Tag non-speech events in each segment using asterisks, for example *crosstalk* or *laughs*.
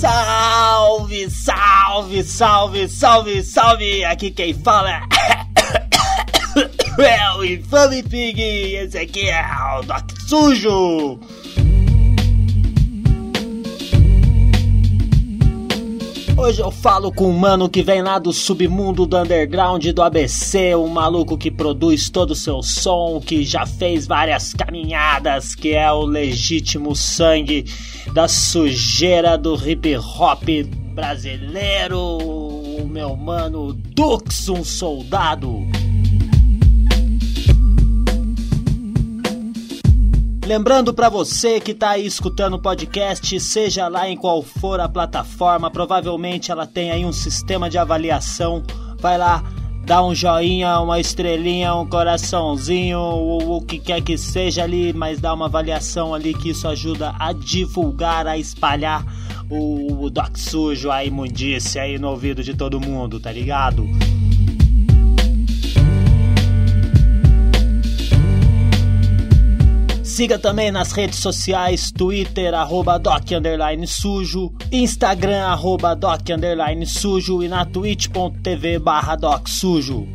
Salve, salve, salve, salve, salve! Aqui quem fala é. *coughs* é o Infame Pig! Esse aqui é o Doc Sujo! Hoje eu falo com um mano que vem lá do submundo do underground do ABC, um maluco que produz todo o seu som, que já fez várias caminhadas, que é o legítimo sangue da sujeira do hip hop brasileiro, o meu mano Dux, um soldado. Lembrando para você que tá aí escutando o podcast, seja lá em qual for a plataforma, provavelmente ela tem aí um sistema de avaliação. Vai lá, dá um joinha, uma estrelinha, um coraçãozinho, o, o que quer que seja ali, mas dá uma avaliação ali que isso ajuda a divulgar, a espalhar o, o doc sujo, a imundícia aí no ouvido de todo mundo, tá ligado? Siga também nas redes sociais, Twitter, arroba doc, sujo, Instagram, arroba doc, sujo e na twitch.tv barra doc sujo.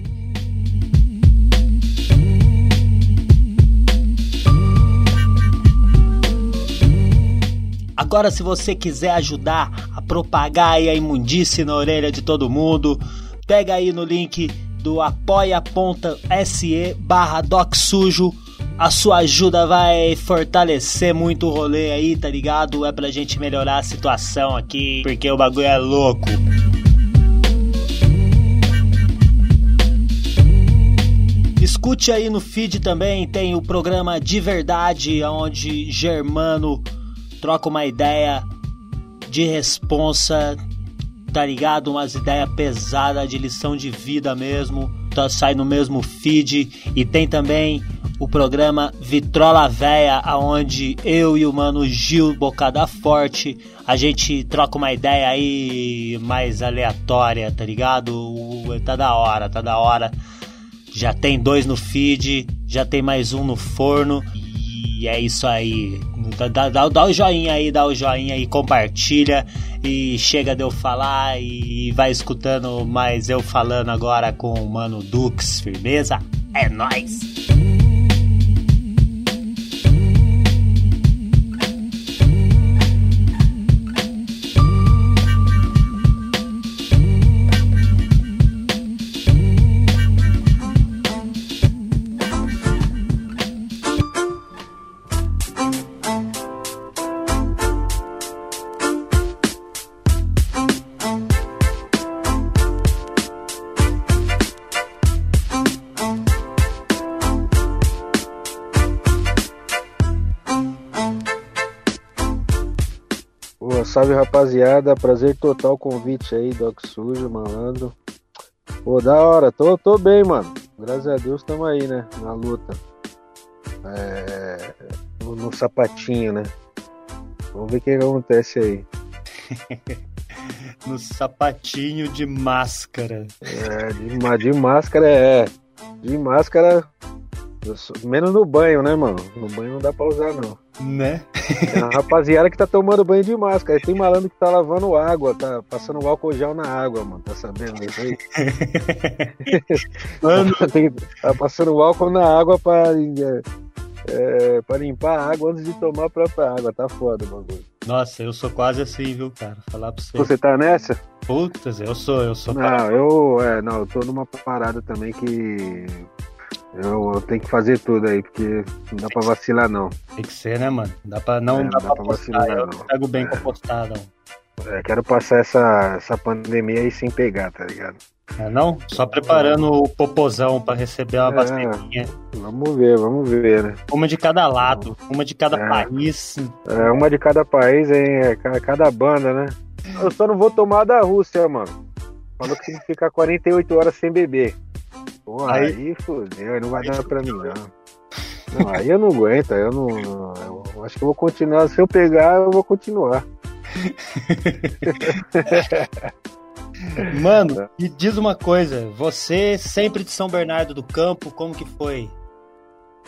Agora, se você quiser ajudar a propagar a imundície na orelha de todo mundo, pega aí no link do apoia.se barra doc sujo a sua ajuda vai fortalecer muito o rolê aí, tá ligado? É pra gente melhorar a situação aqui, porque o bagulho é louco. Escute aí no feed também, tem o programa De Verdade, onde Germano troca uma ideia de responsa, tá ligado? Umas ideias pesadas de lição de vida mesmo. Tá, sai no mesmo feed. E tem também o programa Vitrola Véia, aonde eu e o mano Gil Bocada Forte, a gente troca uma ideia aí mais aleatória, tá ligado? Tá da hora, tá da hora. Já tem dois no feed, já tem mais um no forno. E é isso aí. Dá, dá, dá o joinha aí, dá o joinha aí, compartilha e chega de eu falar e vai escutando mais eu falando agora com o Mano Dux, firmeza? É nóis! Salve rapaziada, prazer total convite aí, Doc Sujo, malandro. Pô, da hora, tô, tô bem, mano. Graças a Deus estamos aí, né? Na luta. É, no, no, sapatinho, né? Vamos ver o que, acontece aí. *laughs* no sapatinho de máscara. É, de, de máscara é. De máscara Menos no banho, né, mano? No banho não dá pra usar, não. Né? É a rapaziada que tá tomando banho de máscara. Tem malandro que tá lavando água, tá passando álcool gel na água, mano. Tá sabendo disso aí? *laughs* mano. *laughs* tá passando álcool na água pra, é, é, pra limpar a água antes de tomar a própria água. Tá foda o bagulho. Nossa, eu sou quase assim, viu, cara? Falar pra você. Você tá nessa? Putz, eu sou, eu sou. Não, eu, é, não, eu tô numa parada também que eu, eu, tenho que fazer tudo aí, porque não dá pra vacilar, não. Tem que ser, né, mano? Dá pra, não, é, dá, dá pra, vacilar, eu não. pego bem é. com a postada. É, quero passar essa, essa pandemia aí sem pegar, tá ligado? É, não? Só preparando o popozão pra receber uma é, vacininha. Vamos ver, vamos ver, né? Uma de cada lado, uma de cada é. país. É, uma de cada país, hein? É, cada banda, né? Eu só não vou tomar da Rússia, mano. Falou que tem que ficar 48 horas sem beber. Pô, aí, aí fudeu, não vai dar pra mim, não. Não, aí eu não aguento, eu não. Eu acho que eu vou continuar. Se eu pegar, eu vou continuar. *laughs* Mano, me diz uma coisa, você sempre de São Bernardo do Campo, como que foi?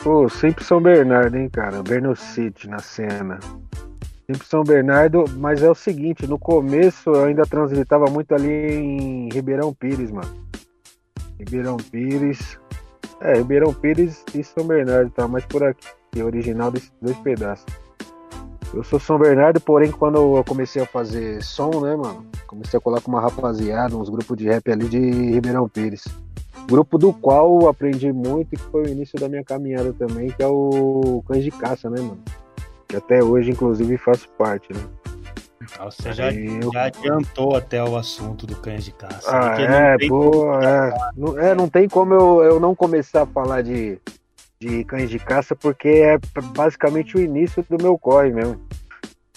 Pô, sempre São Bernardo, hein, cara? Berno City na cena. Sempre São Bernardo, mas é o seguinte, no começo eu ainda transitava muito ali em Ribeirão Pires, mano. Ribeirão Pires. É, Ribeirão Pires e São Bernardo, tá mais por aqui. Que é original desses dois pedaços. Eu sou São Bernardo, porém, quando eu comecei a fazer som, né, mano? Comecei a colar com uma rapaziada, uns grupos de rap ali de Ribeirão Pires. Grupo do qual aprendi muito e que foi o início da minha caminhada também, que é o Cães de Caça, né, mano? Que até hoje, inclusive, faço parte, né? Você já, eu... já, adiantou até o assunto do Cães de Caça. Ah, é, pô, é. Não, é, não tem como eu, eu não começar a falar de de cães de caça porque é basicamente o início do meu corre mesmo.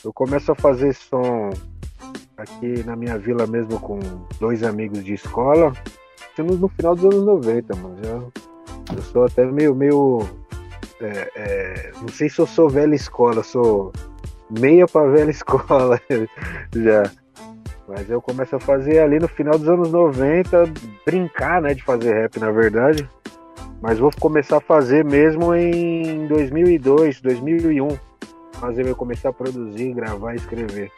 Eu começo a fazer som aqui na minha vila mesmo com dois amigos de escola, no final dos anos 90, mano. Já, eu sou até meio, meio é, é, não sei se eu sou velha escola, sou meia para velha *laughs* escola já. Mas eu começo a fazer ali no final dos anos 90, brincar, né, de fazer rap, na verdade. Mas vou começar a fazer mesmo em 2002, 2001. Fazer eu começar a produzir, gravar e escrever.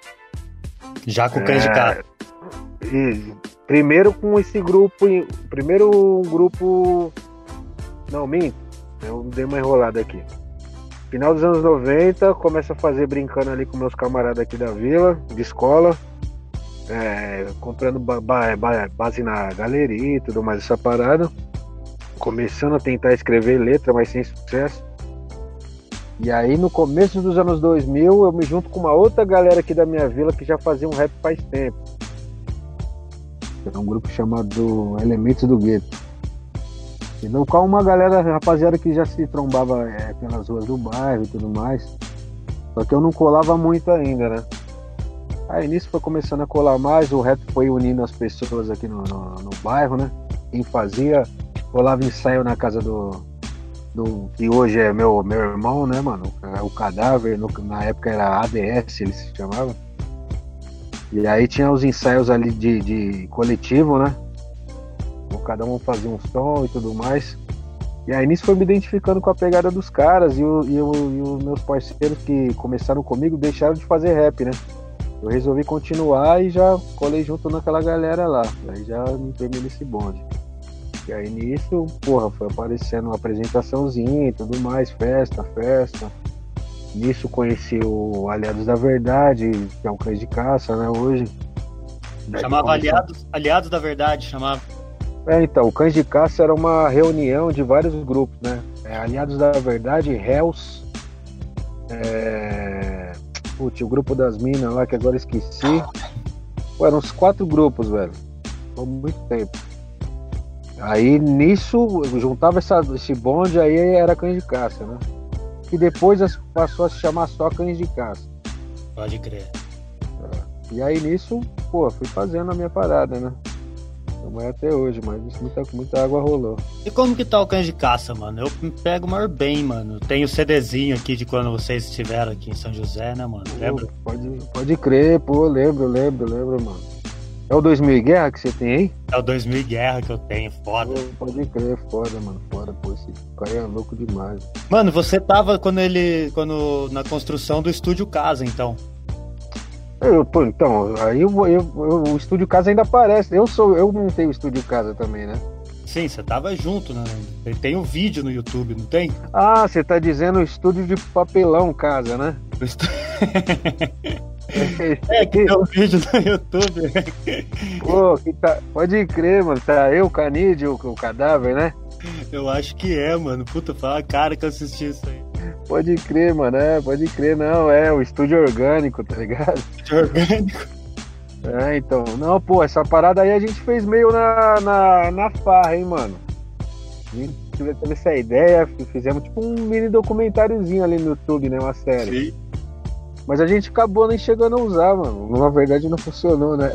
Já com o Cães de Cara. Primeiro com esse grupo. Primeiro um grupo. Não, minto. Eu dei uma enrolada aqui. Final dos anos 90, começo a fazer brincando ali com meus camaradas aqui da vila, de escola. É, comprando ba ba base na galeria e tudo mais, essa parada começando a tentar escrever letra, mas sem sucesso. E aí no começo dos anos 2000 eu me junto com uma outra galera aqui da minha vila que já fazia um rap faz tempo. É um grupo chamado Elementos do Gueto. E no qual uma galera, rapaziada que já se trombava é, pelas ruas do bairro e tudo mais. Só que eu não colava muito ainda, né? Aí nisso foi começando a colar mais, o rap foi unindo as pessoas aqui no, no, no bairro, né? Quem fazia rolava ensaio na casa do, do que hoje é meu, meu irmão, né, mano? O cadáver, no, na época era ADS, ele se chamava. E aí tinha os ensaios ali de, de coletivo, né? Cada um fazia um som e tudo mais. E aí nisso foi me identificando com a pegada dos caras e, o, e, o, e os meus parceiros que começaram comigo deixaram de fazer rap, né? Eu resolvi continuar e já colei junto naquela galera lá. Aí já me perdi nesse bonde. E aí nisso, porra, foi aparecendo uma apresentaçãozinha e tudo mais, festa, festa. Nisso conheci o Aliados da Verdade, que é um cães de caça, né, hoje. Chamava Aliados, Aliados da Verdade, chamava. É, então, o Cães de Caça era uma reunião de vários grupos, né? É, Aliados da Verdade, Hells, é... Putz, o grupo das minas lá, que agora esqueci. Pô, eram uns quatro grupos, velho. Foi muito tempo. Aí nisso, juntava essa, esse bonde, aí era cães de caça, né? Que depois passou a se chamar só cães de caça. Pode crer. E aí nisso, pô, fui fazendo a minha parada, né? Não é até hoje, mas muita, muita água rolou. E como que tá o cães de caça, mano? Eu pego o maior bem, mano. Tem o CDzinho aqui de quando vocês estiveram aqui em São José, né, mano? Lembra? Pode, pode crer, pô, lembro, lembro, lembro, mano. É o 2000 Guerra que você tem aí? É o 2000 Guerra que eu tenho, foda. Pô, pode crer, foda, mano, foda, pô, esse cara é louco demais. Mano, você tava quando ele, quando, na construção do Estúdio Casa, então? Eu, pô, então, aí eu, eu, eu, o Estúdio Casa ainda aparece, eu sou, eu montei o Estúdio Casa também, né? Sim, você tava junto, né? Tem um vídeo no YouTube, não tem? Ah, você tá dizendo o estúdio de papelão casa, né? *laughs* É, que tem um vídeo no YouTube. Pô, que tá... pode crer, mano. Tá eu, o Canídeo, o cadáver, né? Eu acho que é, mano. Puta, fala a cara que eu assisti isso aí. Pode crer, mano. É, pode crer, não. É o estúdio orgânico, tá ligado? *laughs* Estúdio orgânico. É, então. Não, pô, essa parada aí a gente fez meio na, na, na farra, hein, mano. A gente teve essa ideia, fizemos tipo um mini documentáriozinho ali no YouTube, né? Uma série. Sim. Mas a gente acabou nem chegando a usar, mano. Na verdade não funcionou, né?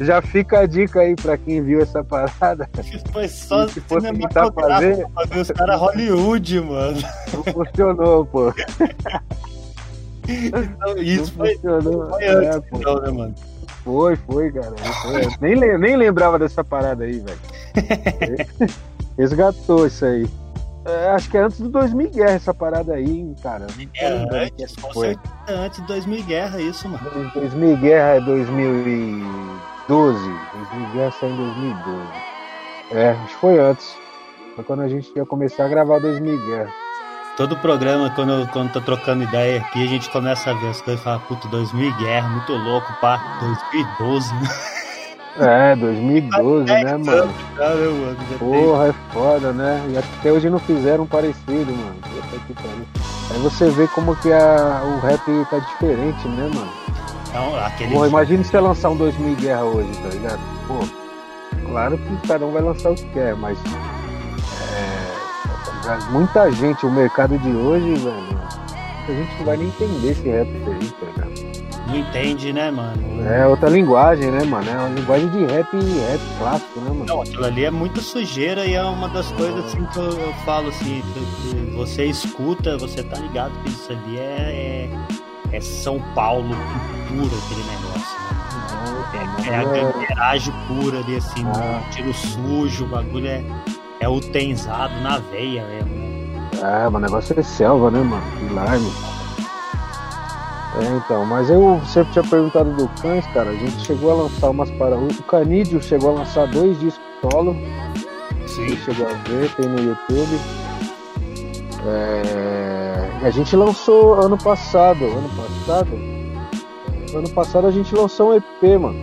Já fica a dica aí pra quem viu essa parada. *laughs* Foi só se fosse tentar fazer. Os caras Hollywood, mano. Não funcionou, pô. Então, isso foi, foi antes, é, então, né, mano? Foi, foi, cara. Foi. nem, nem lembrava dessa parada aí, velho. *laughs* Resgatou isso aí. É, acho que é antes do 2000 Guerra essa parada aí, cara. É, antes, foi. antes do 2000 Guerra, isso, mano. 2000 Guerra é 2012. 2000 Guerra saiu em 2012. É, acho que foi antes. Foi quando a gente ia começar a gravar 2000 Guerra. Todo programa, quando eu quando tô trocando ideia aqui, a gente começa a ver as coisas e fala, puta, 2000 Guerra, muito louco, pá, 2012, né? É, 2012, né, mano? Porra, é foda, né? E até hoje não fizeram um parecido, mano. Aí você vê como que a, o rap tá diferente, né, mano? Não, aquele. Pô, imagina se você lançar um 2000 Guerra hoje, tá ligado? Pô, claro que cada um vai lançar o que quer, mas. É, muita gente, o mercado de hoje, velho. A gente não vai nem entender esse rap aí, tá ligado? Não entende, né, mano? É outra linguagem, né, mano? É uma linguagem de rap rap clássico, né, mano? Não, aquilo ali é muita sujeira e é uma das coisas assim que eu, eu falo assim, que, que você escuta, você tá ligado que isso ali é, é, é São Paulo puro aquele negócio, né? É, é, a gangueiragem pura ali, assim, ah. tiro sujo, o bagulho é, é utensado na veia mesmo, né? É, o negócio é selva, né, mano? Pilarme. É, então, mas eu sempre tinha perguntado do Cães, cara. A gente chegou a lançar umas para O Canídeo chegou a lançar dois discos solo. Sim. Chegou a ver, tem no YouTube. É... A gente lançou ano passado. Ano passado? Ano passado a gente lançou um EP, mano.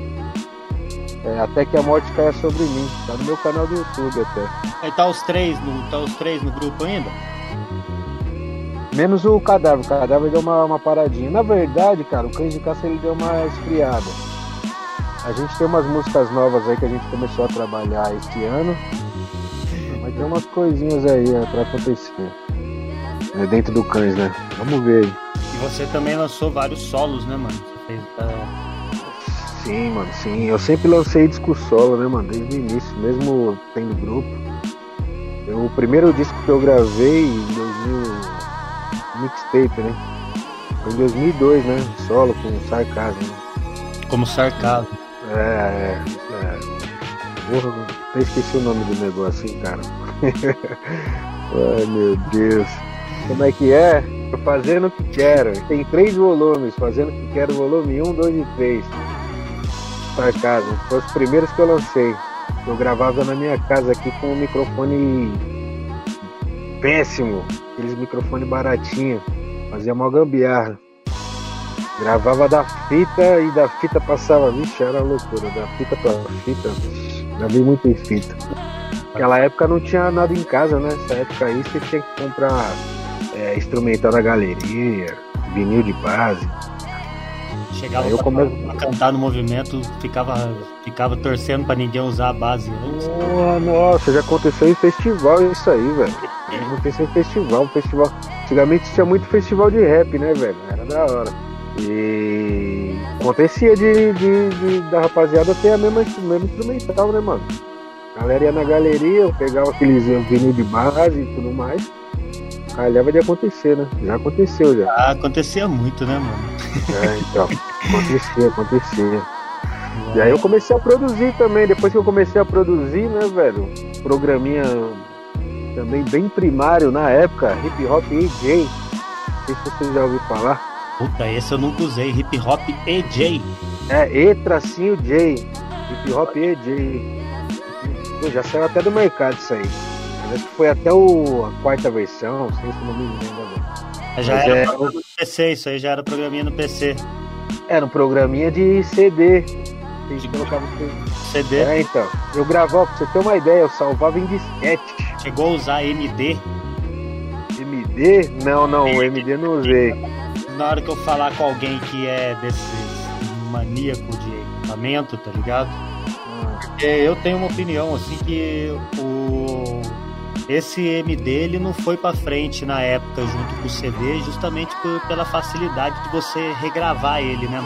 É, até que a morte caia sobre mim. Tá no meu canal do YouTube até. Aí tá os três no, tá os três no grupo ainda? Menos o cadáver. O cadáver deu uma, uma paradinha. Na verdade, cara, o Cães de Caça ele deu uma esfriada. A gente tem umas músicas novas aí que a gente começou a trabalhar este ano. Mas tem umas coisinhas aí é, pra acontecer. É dentro do Cães, né? Vamos ver aí. E você também lançou vários solos, né, mano? Você fez. Uh... Sim, mano, sim. Eu sempre lancei disco solo, né, mano? Desde o início, mesmo tendo grupo. Eu, o primeiro disco que eu gravei em 2000 mixtape, né? Foi em 2002, né? Solo com sarcasmo. Né? Como sarcasmo. É, é, é. Porra, até esqueci o nome do negócio, hein, cara. *laughs* Ai, meu Deus. Como é que é? Fazendo o que quero. Tem três volumes. Fazendo o que quero, volume 1, 2 e 3. Sarcasmo. Foi os primeiros que eu lancei. Eu gravava na minha casa aqui com um microfone péssimo aqueles microfones baratinhos, fazia uma gambiarra. Gravava da fita e da fita passava, vixe, era loucura, da fita pra fita, gravei muito em fita. Naquela época não tinha nada em casa, né? Nessa época aí você tinha que comprar é, instrumental na galeria, vinil de base. Chegava eu come... pra cantar no movimento, ficava, ficava torcendo pra ninguém usar a base antes. Oh, nossa, já aconteceu em festival isso aí, velho. Aconteceu em festival, festival. Antigamente tinha muito festival de rap, né, velho? Era da hora. E acontecia de, de, de da rapaziada ter a mesma, mesma instrumental, né, mano? A galera ia na galeria, eu pegava aqueles vinil de base e tudo mais. Calhava de acontecer, né? Já aconteceu já. Ah, acontecia muito, né, mano? É, então. acontecia, acontecia. E aí eu comecei a produzir também. Depois que eu comecei a produzir, né, velho? Programinha também bem primário na época, hip hop EJ. Não sei se você já ouviu falar. Puta, esse eu nunca usei, hip hop EJ. É, E tracinho J. Hip hop EJ. Pô, já saiu até do mercado isso aí. Acho que foi até o, a quarta versão, sei se não me lembro agora. Já Mas era é, no PC, isso aí já era programinha no PC. Era um programinha de CD. Colocava CD. É, então. Eu gravava, pra você ter uma ideia, eu salvava em disquete. Chegou a usar MD? MD? Não, não, o MD não usei. Na hora que eu falar com alguém que é desse maníaco de equipamento, tá ligado? Ah. Porque eu tenho uma opinião assim que o esse MD ele não foi para frente na época junto com o CD, justamente por, pela facilidade de você regravar ele, né?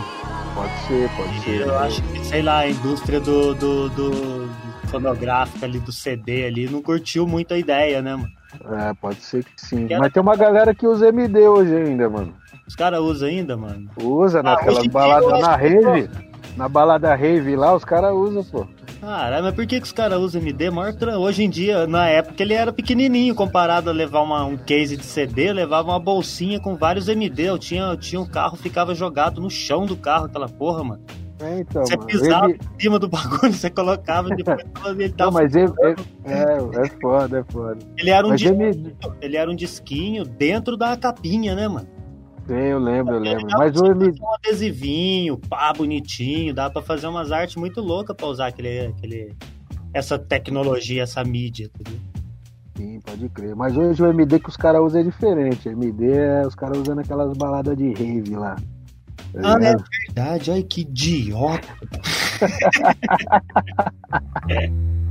Pode ser, pode e ser. Eu acho que, sei lá, a indústria do, do, do, fonográfica ali, do CD ali, não curtiu muito a ideia, né, mano? É, pode ser que sim. Mas tem uma galera que usa MD hoje ainda, mano. Os caras usam ainda, mano? Usa naquelas ah, baladas na rave. Na balada rave lá, os caras usam, pô. Caralho, mas por que, que os caras usam MD? Maior Hoje em dia, na época, ele era pequenininho comparado a levar uma, um case de CD, levava uma bolsinha com vários MD. Eu tinha, eu tinha um carro, ficava jogado no chão do carro, aquela porra, mano. É, então, você pisava ele... em cima do bagulho, *laughs* você colocava depois ele tava. Não, mas ele, é, é foda, é foda. Ele era um disquinho, ele... ele era um disquinho dentro da capinha, né, mano? Sim, eu lembro, eu lembro. Mas o ele... um adesivinho, pá, bonitinho, dá pra fazer umas artes muito loucas pra usar aquele, aquele, essa tecnologia, essa mídia, entendeu? Sim, pode crer. Mas hoje o MD que os caras usam é diferente. MD é os caras usando aquelas baladas de rave lá. Tá ah, é verdade. Ai, que idiota. *laughs*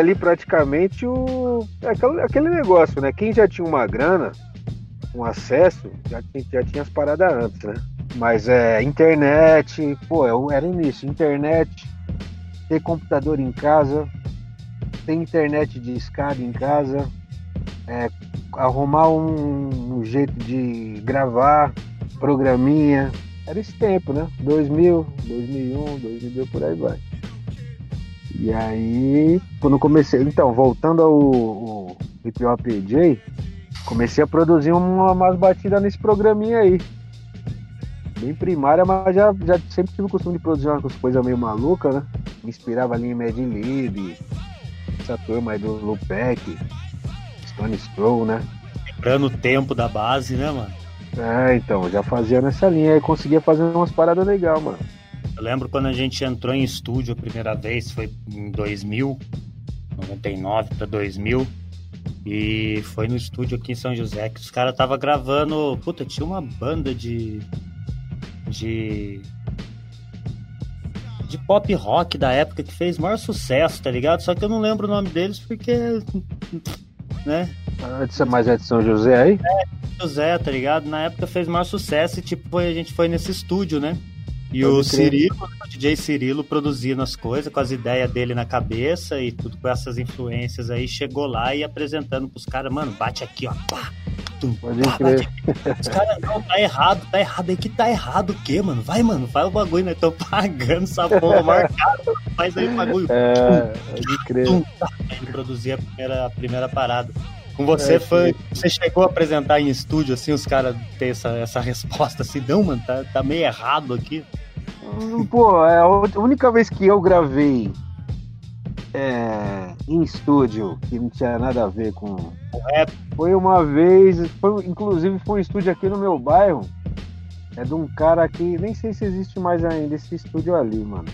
ali praticamente o aquele, aquele negócio, né? Quem já tinha uma grana, um acesso, já, já tinha as paradas antes, né? Mas é internet, pô, é era início, internet, ter computador em casa, ter internet de escada em casa, é, arrumar um, um, jeito de gravar, programinha. Era esse tempo, né? 2000, 2001, 2002, por aí vai. E aí, quando comecei. Então, voltando ao, ao Hip Hop comecei a produzir uma, umas batidas nesse programinha aí. Bem primária, mas já, já sempre tive o costume de produzir umas coisas meio malucas, né? Me inspirava ali em Mad Lib, essa turma aí do Lupec, Stone Stroll, né? Lembrando o tempo da base, né, mano? É, então, já fazia nessa linha e conseguia fazer umas paradas legais, mano. Eu lembro quando a gente entrou em estúdio a primeira vez, foi em 2000, 99 para 2000. E foi no estúdio aqui em São José que os caras tava gravando. Puta, tinha uma banda de. de. de pop rock da época que fez maior sucesso, tá ligado? Só que eu não lembro o nome deles porque. né? Ah, mais é de São José aí? É, José, tá ligado? Na época fez maior sucesso e tipo, a gente foi nesse estúdio, né? E o Cirilo, o DJ Cirilo produzindo as coisas, com as ideias dele na cabeça e tudo com essas influências aí, chegou lá e apresentando pros caras, mano, bate aqui, ó. Pá, tum, Pode pá, crer. Os caras, não, tá errado, tá errado. Aí que tá errado o quê, mano? Vai, mano, faz o bagulho, né? Tô *laughs* pagando essa porra marcada, faz aí o bagulho. É, pode crer. Tum, tá. Aí produzir a primeira, a primeira parada. Com você é, foi. Você chegou a apresentar em estúdio, assim, os caras ter essa, essa resposta assim, não, mano, tá, tá meio errado aqui. Hum, pô, é a única vez que eu gravei é, em estúdio, que não tinha nada a ver com. Foi uma vez, foi, inclusive foi um estúdio aqui no meu bairro. É de um cara que nem sei se existe mais ainda esse estúdio ali, mano.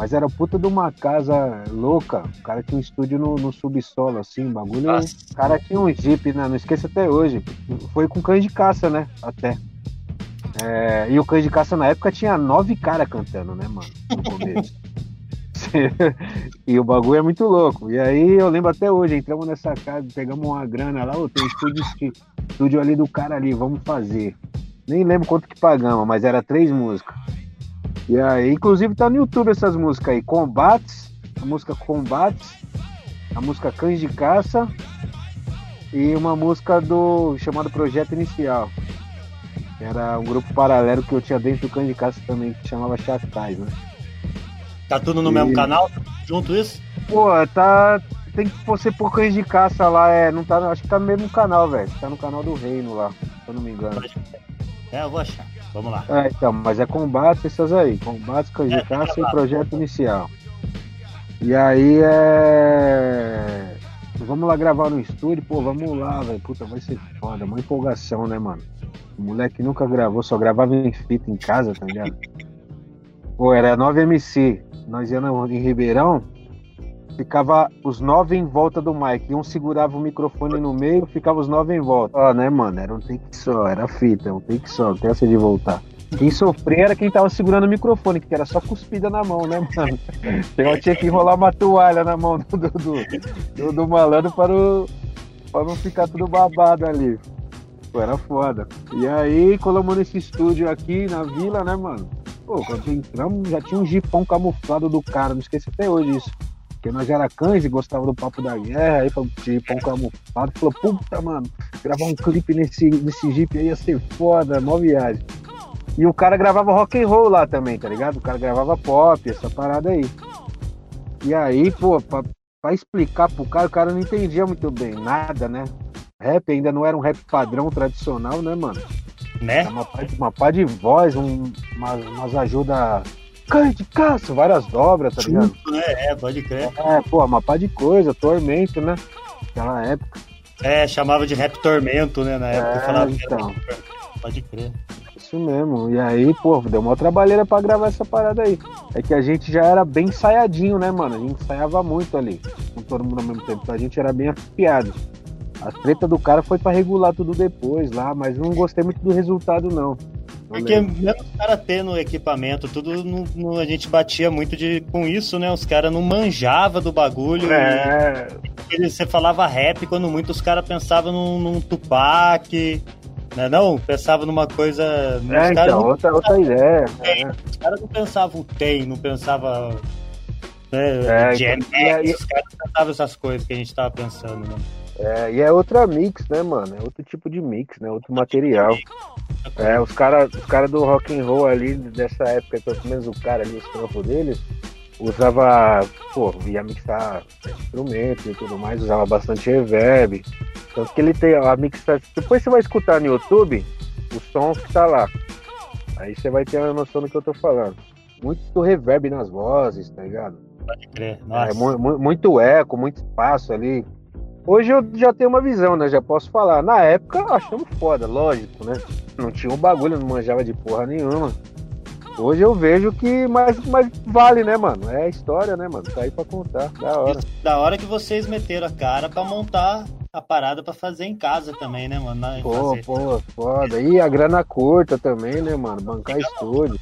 Mas era puta de uma casa louca. O cara tinha um estúdio no, no subsolo, assim, bagulho. Nossa. O cara tinha um jeep, né? Não esqueça até hoje. Foi com cães de caça, né? Até. É, e o cães de caça na época tinha nove caras cantando, né, mano? No começo. *laughs* e o bagulho é muito louco. E aí eu lembro até hoje, entramos nessa casa, pegamos uma grana lá, oh, tem estúdio, estúdio ali do cara ali, vamos fazer. Nem lembro quanto que pagamos, mas era três músicas. E aí, inclusive tá no YouTube essas músicas aí. Combates, a música Combates, a música Cães de Caça e uma música do chamado Projeto Inicial. Era um grupo paralelo que eu tinha dentro do Cães de Caça também, que chamava Chactais, né? Tá tudo no e... mesmo canal? Junto isso? Pô, tá. Tem que você pôr Cães de Caça lá, é. Não tá, acho que tá no mesmo canal, velho. Tá no canal do Reino lá, se eu não me engano. É, eu vou achar. Vamos lá. É, então, mas é combate essas aí. Combate, cães é, caça e projeto inicial. E aí é. vamos lá gravar no estúdio, pô, vamos lá, velho. Puta, vai ser foda, uma empolgação, né, mano? O moleque nunca gravou, só gravava em fita em casa, tá ligado? Pô, era 9MC. Nós íamos em Ribeirão, ficava os nove em volta do Mike. Um segurava o microfone no meio, ficava os nove em volta. Ó, né, mano? Era um take só, era fita, um take só, não tem essa de voltar. Quem sofria era quem tava segurando o microfone, que era só cuspida na mão, né, mano? *laughs* Eu tinha que enrolar uma toalha na mão do, do, do, do malandro para, o, para não ficar tudo babado ali. Pô, era foda. E aí, colamos nesse estúdio aqui na vila, né, mano? Pô, quando entramos, já tinha um jipão camuflado do cara, não esqueci até hoje isso. Porque nós era cães e gostava do papo da guerra, aí foi um jipão camuflado, falou, puta, mano, gravar um clipe nesse, nesse jeep aí ia ser foda, mó viagem. E o cara gravava rock and roll lá também, tá ligado? O cara gravava pop, essa parada aí. E aí, pô, pra, pra explicar pro cara, o cara não entendia muito bem nada, né? Rap ainda não era um rap padrão tradicional, né, mano? Né? Uma, uma pá de voz, um, umas, umas ajuda cães de caça, várias dobras, tá ligado? É, é, pode crer. É, pô, uma pá de coisa, tormento, né? Naquela época. É, chamava de rap tormento, né? Na época É, falava que então. Pode crer. Isso mesmo. E aí, pô, deu uma trabalheira pra gravar essa parada aí. É que a gente já era bem ensaiadinho, né, mano? A gente ensaiava muito ali, com todo mundo ao mesmo tempo. Então a gente era bem afiado. A treta do cara foi pra regular tudo depois lá, mas não gostei muito do resultado, não. Porque mesmo os caras tendo equipamento, tudo não- não- a gente batia muito de, com isso, né? Os caras não manjavam do bagulho. É, e ele- você falava rap, quando muito os caras pensavam num, num Tupac, né? Não, pensavam numa coisa. é então, não, outra, outra ideia. Tem. É. os caras não pensavam tem, não pensavam. É, Né, Gen então, os caras não pensavam essas coisas que a gente tava pensando, né? É, e é outra mix, né, mano? É outro tipo de mix, né? Outro material. É, os caras os cara do rock and roll ali, dessa época, pelo menos o cara ali, os trampos deles, usava, pô, ia mixar instrumentos e tudo mais, usava bastante reverb. Tanto que ele tem a mixagem. Depois você vai escutar no YouTube os sons que tá lá. Aí você vai ter uma noção do que eu tô falando. Muito reverb nas vozes, tá ligado? Pode crer. É, Nossa. mu- mu- muito eco, muito espaço ali. Hoje eu já tenho uma visão, né? Já posso falar. Na época achamos foda, lógico, né? Não tinha um bagulho, não manjava de porra nenhuma. Hoje eu vejo que mais, mais vale, né, mano? É a história, né, mano? Tá aí pra contar. Da hora. Da hora que vocês meteram a cara pra montar a parada pra fazer em casa também, né, mano? Na- Pô, fazer- pô, foda. E a grana curta também, né, mano? Bancar estúdio.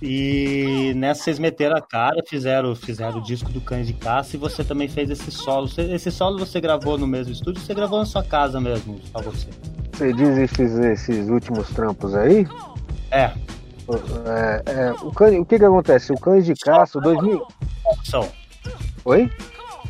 E nessa vocês meteram a cara, fizeram, fizeram o disco do Cães de Caça e você também fez esse solo. Esse solo você gravou no mesmo estúdio você gravou na sua casa mesmo, só você? Você diz esses, esses últimos trampos aí? É, É, é, o, o que que acontece? O Cães de Caça, o 2000... são. Oi?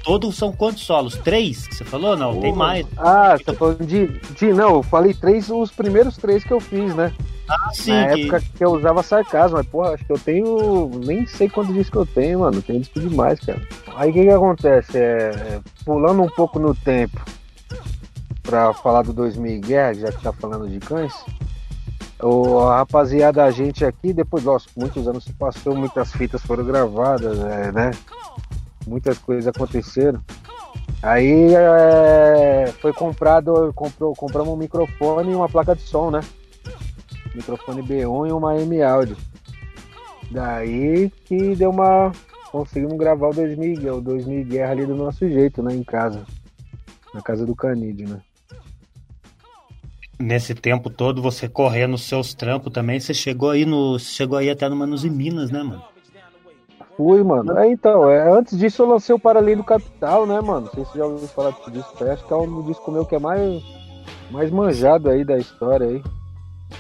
Todos são quantos solos? Três? que Você falou? Não, tem mais. Ah, você tá falando de, de. Não, eu falei três, os primeiros três que eu fiz, né? Ah, sim. Na que- época que eu usava sarcasmo, mas porra, acho que eu tenho. Nem sei quantos discos eu tenho, mano. Tenho disco demais, cara. Aí o que que acontece? É, é, pulando um pouco no tempo pra falar do 2000 e Guerra, já que tá falando de cães. O, a rapaziada, a gente aqui, depois, nossa, muitos anos se passou, muitas fitas foram gravadas, é, né? Muitas coisas aconteceram. Aí é, foi comprado, comprou, compramos um microfone e uma placa de som, né? Microfone B1 e uma M áudio. Daí que deu uma. Conseguimos gravar o 2000, o 2000 Guerra ali do nosso jeito, né? Em casa. Na casa do Canide, né? Nesse tempo todo, você correndo os seus trampos também, você chegou aí no. Chegou aí até no Manos e Minas, né, mano? Fui, mano. É, então, é, antes disso eu lancei o Paralelo Capital, né, mano? Não sei se você já ouviu falar disco. Acho que é um disco meu que é mais, mais manjado aí da história aí.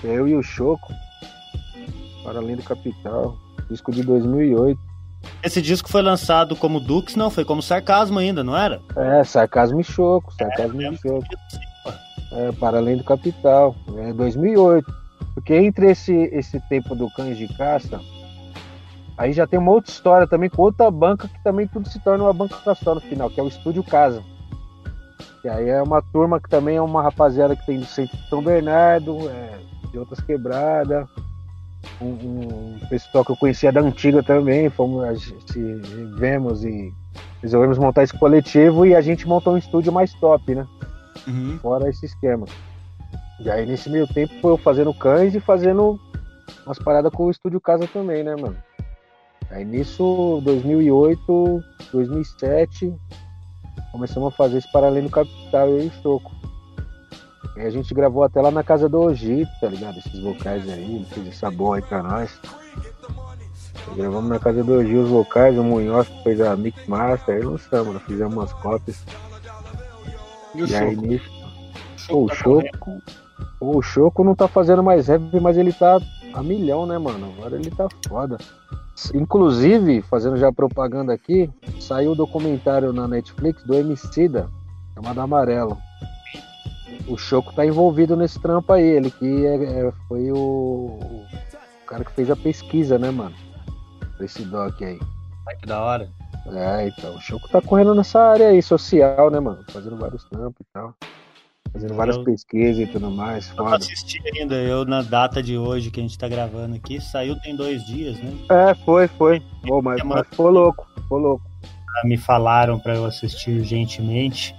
É eu e o Choco. Paralelo Capital. Disco de 2008. Esse disco foi lançado como Dux, não, foi como sarcasmo ainda, não era? É, Sarcasmo e Choco. Sarcasmo e lembro Choco. É, para além do capital, é 2008. Porque entre esse, esse tempo do Cães de Caça, aí já tem uma outra história também com outra banca que também tudo se torna uma banca só no final, que é o Estúdio Casa. E aí é uma turma que também é uma rapaziada que tem do centro de São Bernardo, é, de outras quebradas. um, um, pessoal que eu conhecia da antiga também, fomos, a gente vemos e resolvemos montar esse coletivo e a gente montou um estúdio mais top, né? Uhum. Fora esse esquema. E aí nesse meio tempo foi eu fazendo cães e fazendo umas paradas com o estúdio casa também, né, mano? Aí nisso, 2008, 2007, começamos a fazer esse paralelo capital e o Choco. E a gente gravou até lá na casa do Oji, tá ligado? Esses vocais aí, ele fez essa boa aí pra nós. Gravamos na casa do Oji os vocais, o Munhoz fez a Mix Master, aí lançamos, fizemos umas cópias. E, e aí nisso. O Choco. O Choco não tá fazendo mais rap, mas ele tá a milhão, né, mano? Agora ele tá foda. Inclusive, fazendo já propaganda aqui, saiu o um documentário na Netflix do Emicida, chamado Amarelo. O Choco tá envolvido nesse trampo aí, ele que é, é, foi o, o, cara que fez a pesquisa, né, mano? Esse doc aí. Ai, que da hora. É, então, o Choco tá correndo nessa área aí, social, né, mano? Fazendo vários trampos e tal. Fazendo várias eu, pesquisas e tudo mais. Eu foda. assisti ainda, eu na data de hoje que a gente tá gravando aqui, saiu tem dois dias, né? É, foi, foi. Oh, mas, mas ficou louco, ficou louco. Me falaram para eu assistir urgentemente.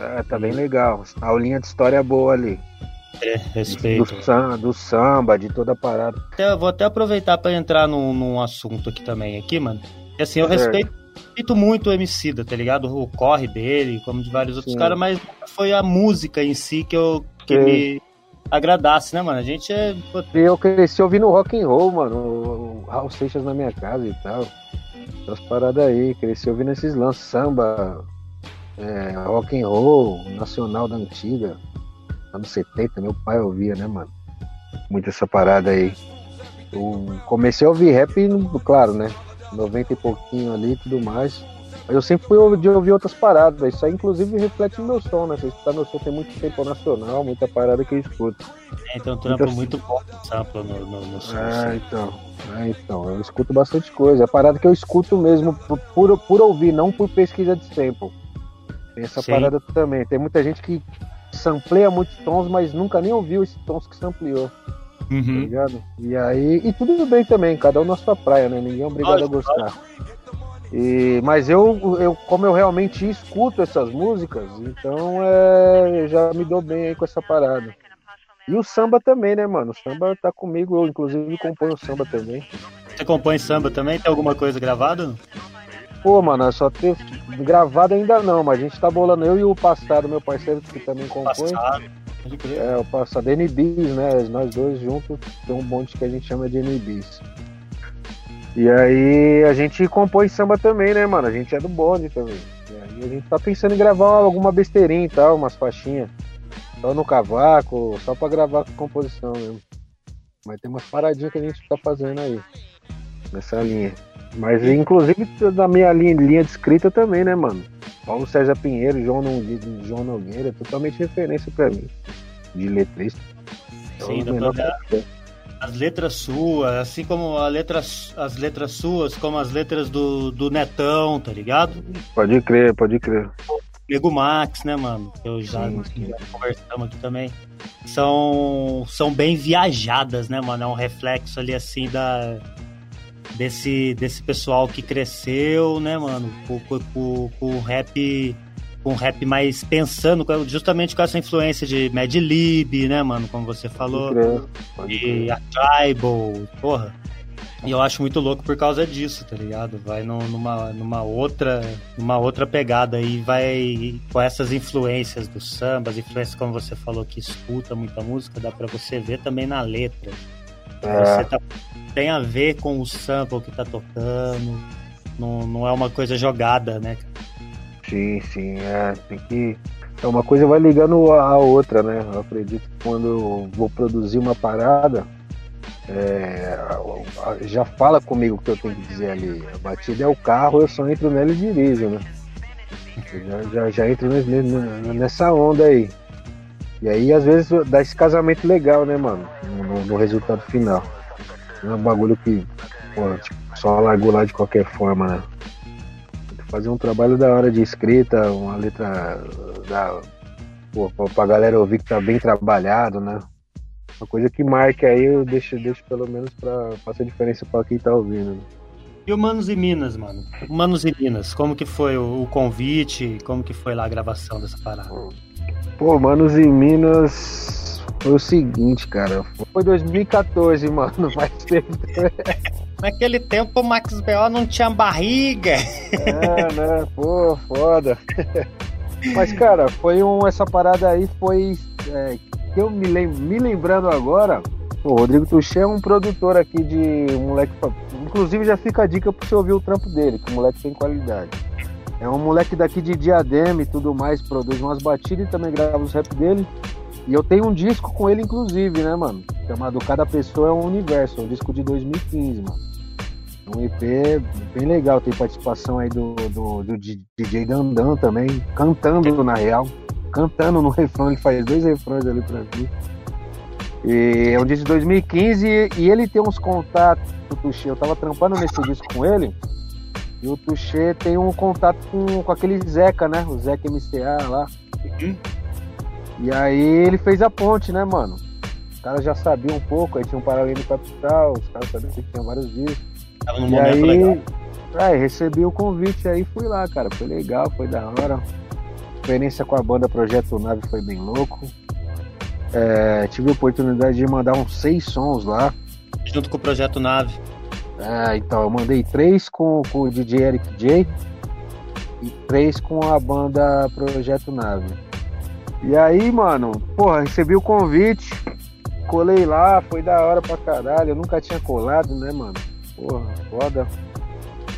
É, tá bem legal. A aulinha de história é boa ali. É, respeito. Do samba, do samba, de toda a parada. Até, vou até aproveitar para entrar num, num assunto aqui também, aqui, mano. E assim, eu é. respeito respeito muito o Emicida, tá ligado? O corre dele, como de vários outros caras, mas foi a música em si que, eu, que me agradasse, né, mano? A gente é. Eu cresci ouvindo rock and roll, mano. O Raul Seixas na minha casa e tal. Essas paradas aí, cresci ouvindo esses lances, samba, é, rock and roll, nacional da antiga. Anos 70, meu pai ouvia, né, mano? Muito essa parada aí. Eu comecei a ouvir rap, claro, né? 90 e pouquinho ali e tudo mais. Mas eu sempre fui de ouvir outras paradas. Isso aí, inclusive, reflete no meu som, né? Você escutar meu som tem muito tempo nacional, muita parada que eu escuto. É, então trampo então, muito bom no, no, no som. É, assim. então. É, então. Eu escuto bastante coisa. É parada que eu escuto mesmo por, por, por ouvir, não por pesquisa de sample. Tem essa Sim. parada também. Tem muita gente que sampleia muitos tons, mas nunca nem ouviu esses tons que sampleou. Uhum. Tá ligado? E aí, e tudo bem também, cada um na sua praia, né? Ninguém é obrigado a gostar. E, mas eu, eu, como eu realmente escuto essas músicas, então é, já me dou bem aí com essa parada. E o samba também, né, mano? O samba tá comigo, eu inclusive componho samba também. Você compõe samba também? Tem alguma coisa gravada? Pô, mano, é só ter gravado ainda não, mas a gente tá bolando eu e o Passado, meu parceiro, que também compõe. Passado. É, o passado NBs, né? Nós dois juntos tem um bonde que a gente chama de NBs. E aí a gente compõe samba também, né, mano? A gente é do bonde também. E aí a gente tá pensando em gravar alguma besteirinha e tal, umas faixinhas. Só no cavaco, só pra gravar com composição mesmo. Mas tem umas paradinhas que a gente tá fazendo aí. Nessa linha. Mas inclusive da minha linha, linha de escrita também, né, mano? Paulo César Pinheiro, João, João Nogueira, totalmente referência para mim, de letrista. Sim, então, as letras suas, assim como a letra, as letras suas, como as letras do, do Netão, tá ligado? Pode crer, pode crer. Nego Max, né, mano? Eu já, já conversamos aqui também. São, são bem viajadas, né, mano? É um reflexo ali, assim, da, desse, desse pessoal que cresceu, né, mano, com, o rap com rap mais pensando justamente com essa influência de Mad Lib, né, mano, como você falou, e a Tribal, porra. E eu acho muito louco por causa disso, tá ligado? Vai numa, numa outra numa outra pegada aí, vai com essas influências do samba, as influências como você falou que escuta muita música, dá para você ver também na letra. É. Você tá tem a ver com o sample que tá tocando. Não, não é uma coisa jogada, né? Sim, sim. É, tem que. É uma coisa vai ligando a outra, né? Eu acredito que quando eu vou produzir uma parada, é, já fala comigo o que eu tenho que dizer ali. A batida é o carro, eu só entro nela e dirijo, né? já, já, já entro nessa onda aí. E aí, às vezes, dá esse casamento legal, né, mano? No, no resultado final. É um bagulho que pô, tipo, só largou lá de qualquer forma, né? Fazer um trabalho da hora de escrita, uma letra da, pô, pra galera ouvir que tá bem trabalhado, né? uma coisa que marque aí, eu deixo, deixo pelo menos pra fazer diferença pra quem tá ouvindo. Né? E o Manos e Minas, mano? Manos e Minas, como que foi o, o convite? Como que foi lá a gravação dessa parada? Pô, Manos e Minas foi o seguinte, cara. Foi 2014, mano, *laughs* mais tempo. Naquele tempo o Max B.O. não tinha barriga. É, né? Pô, foda. *laughs* Mas, cara, foi um. Essa parada aí foi. É, que eu me, lem me lembrando agora. O Rodrigo Tuxê é um produtor aqui de um moleque. Inclusive já fica a dica pra você ouvir o trampo dele, que o moleque tem qualidade. É um moleque daqui de Diadema e tudo mais, produz umas batidas e também grava os rap dele. E eu tenho um disco com ele, inclusive, né, mano? Chamado Cada Pessoa é um Universo, um disco de 2015, mano. É um EP bem legal, tem participação aí do, do, do DJ Dandan também, cantando na real. Cantando no refrão, ele faz dois refrões ali pra mim. E é um disco de 2015 e ele tem uns contatos do Tuxê. Eu tava trampando nesse disco com ele. E o Tuxê tem um contato com, com aquele Zeca, né? O Zeca MCA lá. Uhum. E aí ele fez a ponte, né, mano? Os caras já sabiam um pouco, aí tinha um paralelo capital, os caras sabiam que tinha vários discos. Tava no e momento aí, legal. É, recebi o convite aí fui lá, cara. Foi legal, foi da hora. A experiência com a banda Projeto Nave foi bem louco. É, tive a oportunidade de mandar uns seis sons lá. Junto com o Projeto Nave. É, então, eu mandei três com, com o DJ Eric J e três com a banda Projeto Nave. E aí, mano, porra, recebi o convite, colei lá, foi da hora pra caralho. Eu nunca tinha colado, né, mano? Porra, foda.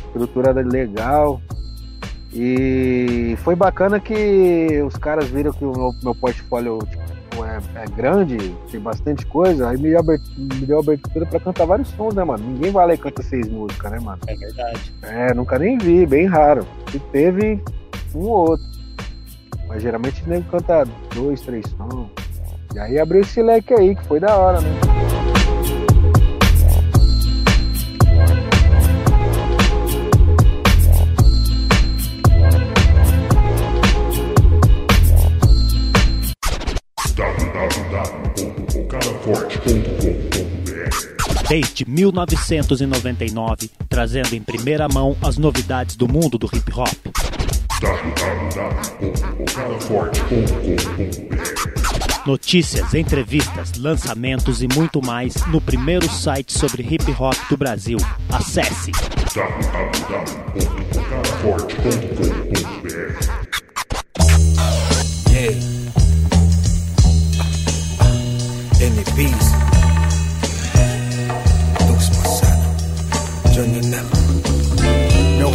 Estrutura legal. E foi bacana que os caras viram que o meu, meu portfólio tipo, é, é, grande, tem bastante coisa, aí me deu, me deu abertura pra cantar vários sons, né, mano? Ninguém vai lá e canta seis músicas, né, mano? É verdade. É, nunca nem vi, bem raro. E teve um ou outro. Mas geralmente nem canta dois, três sons. E aí abriu esse leque aí, que foi da hora, né? Desde 1999, trazendo em primeira mão as novidades do mundo do hip hop. Notícias, entrevistas, lançamentos e muito mais no primeiro site sobre hip hop do Brasil. Acesse Yeah.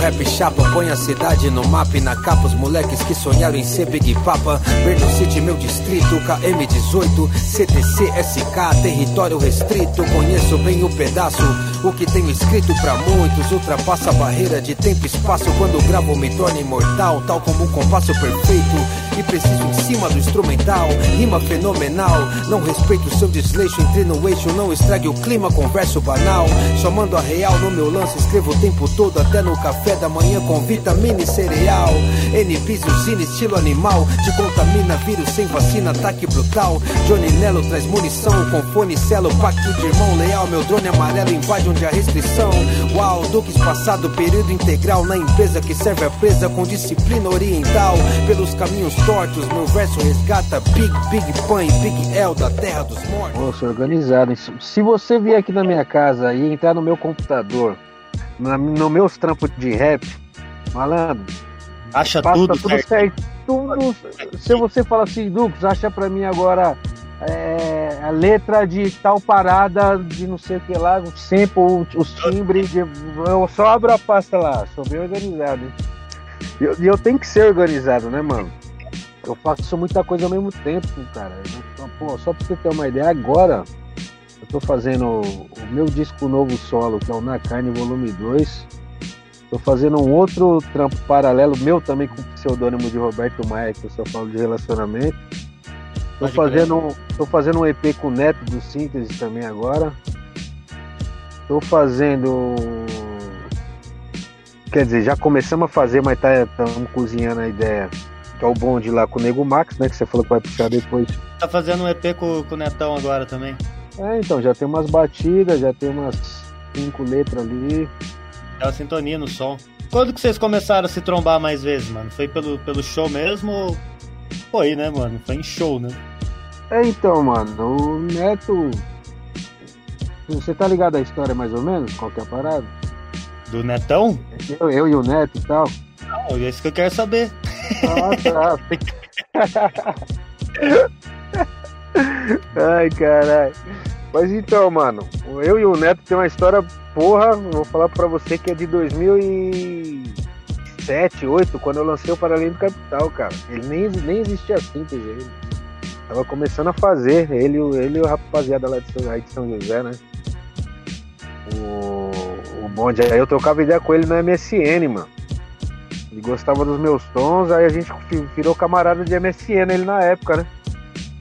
Rap chapa põe a cidade no mapa e na capa os moleques que sonharam em ser Big Papa. Berno City, meu distrito, KM18, CTC, SK, território restrito. Conheço bem o pedaço, o que tenho escrito pra muitos. Ultrapassa a barreira de tempo e espaço quando gravo me torna imortal, tal como um compasso perfeito. E preciso em cima do instrumental, rima fenomenal. Não respeito seu desleixo, entre no eixo, não estrague o clima, converso banal. Só mando a real no meu lance, escrevo o tempo todo, até no café da manhã com vitamina e cereal. NPs, usina, estilo animal, te contamina, vírus sem vacina, ataque brutal. Johnny Nello traz munição, com fone, celo, pacto de irmão leal. Meu drone amarelo invade onde há restrição. Uau, Duques passado, período integral na empresa que serve a presa com disciplina oriental. Pelos caminhos tortos, meu verso resgata Big, Big Pan e Big L da terra dos mortos. Nossa, organizado. Se você vier aqui na minha casa e entrar no meu computador, no meus trampos de rap, malandro, acha tudo, tudo certo. certo. Tudo, se você fala assim, Dux, acha pra mim agora é, a letra de tal parada de não sei o que lá, o sample, os timbres, de, eu só abro a pasta lá, sou bem organizado. E eu, eu, tenho que ser organizado, né, mano? Eu faço muita coisa ao mesmo tempo, cara. Eu, pô, só pra você ter uma ideia, agora eu tô fazendo o meu disco novo solo, que é o Na Carne Volume 2. Tô fazendo um outro trampo paralelo, meu também com o pseudônimo de Roberto Maia, que eu só falo de relacionamento. Tô fazendo, tô fazendo um EP com o Neto do Síntese também agora. Tô fazendo. Quer dizer, já começamos a fazer, mas tá, estamos cozinhando a ideia. Que é o bonde lá com o Nego Max, né? Que você falou que vai puxar depois. Tá fazendo um EP com, com o Netão agora também. É, então, já tem umas batidas, já tem umas cinco letras ali. É a sintonia no som. Quando que vocês começaram a se trombar mais vezes, mano? Foi pelo, pelo show mesmo ou foi, né, mano? Foi em show, né? É, então, mano, o Neto. Você tá ligado à história mais ou menos? Qual que é a parada? Do Netão? Eu, eu e o Neto e tal. Não, é isso que eu quero saber. Ah, tá. *laughs* Ai, caralho. Mas então, mano, eu e o Neto tem uma história, porra, vou falar pra você que é de 2007, 2008, quando eu lancei o Paralelo do Capital, cara. Ele nem, nem existia síntese ele. Tava começando a fazer, ele, ele e o rapaziada lá de São, de São José, né? O, o bonde, aí eu trocava ideia com ele no MSN, mano. Ele gostava dos meus tons, aí a gente virou camarada de MSN ele na época, né?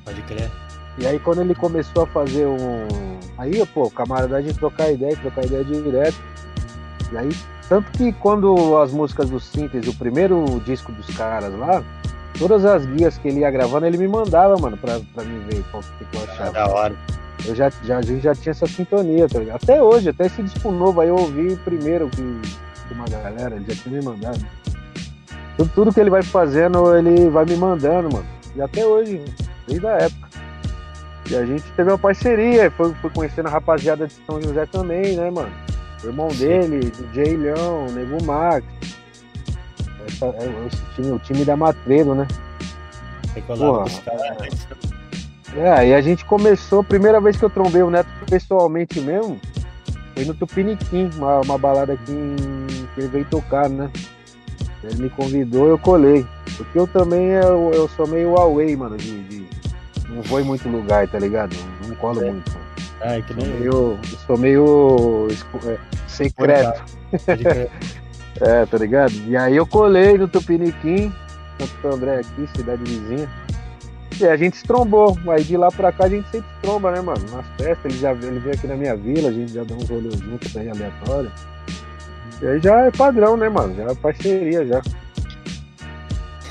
Pode crer. E aí quando ele começou a fazer um. Aí, pô, camaradagem trocar ideia, trocar ideia direto. E aí, tanto que quando as músicas do Síntese, o primeiro disco dos caras lá, todas as guias que ele ia gravando, ele me mandava, mano, pra, pra mim ver qual que eu achava. Ah, da hora. Eu já, já, a gente já tinha essa sintonia, tá ligado? Até hoje, até esse disco novo aí eu ouvi primeiro que, que uma galera, ele já tinha me mandado. Tudo, tudo que ele vai fazendo, ele vai me mandando, mano. E até hoje, desde a época. E a gente teve uma parceria, foi, foi conhecendo a rapaziada de São José também, né, mano? O irmão Sim. dele, DJ Leão, Nego Max. Essa, é, esse time, o time da Matreiro, né? Porra. É, aí a gente começou, primeira vez que eu trombei o Neto pessoalmente mesmo, foi no Tupiniquim, uma, uma balada aqui em- que ele veio tocar, né? Ele me convidou, eu colei. Porque eu também eu, eu sou meio away, mano, de, de- Não vou em muito lugar, tá ligado? Não, colo É. muito. mano. Ai, que nem eu. meio, eu sou meio é, secreto. *laughs* É, tá ligado? E aí eu colei no Tupiniquim, Santo André aqui, cidade vizinha. E a gente se trombou. Aí de lá pra cá a gente sempre se tromba, né, mano? Nas festas, ele já ele veio aqui na minha vila, a gente já dá uns rolês juntos aí, aleatório. E aí já é padrão, né, mano? Já é parceria já.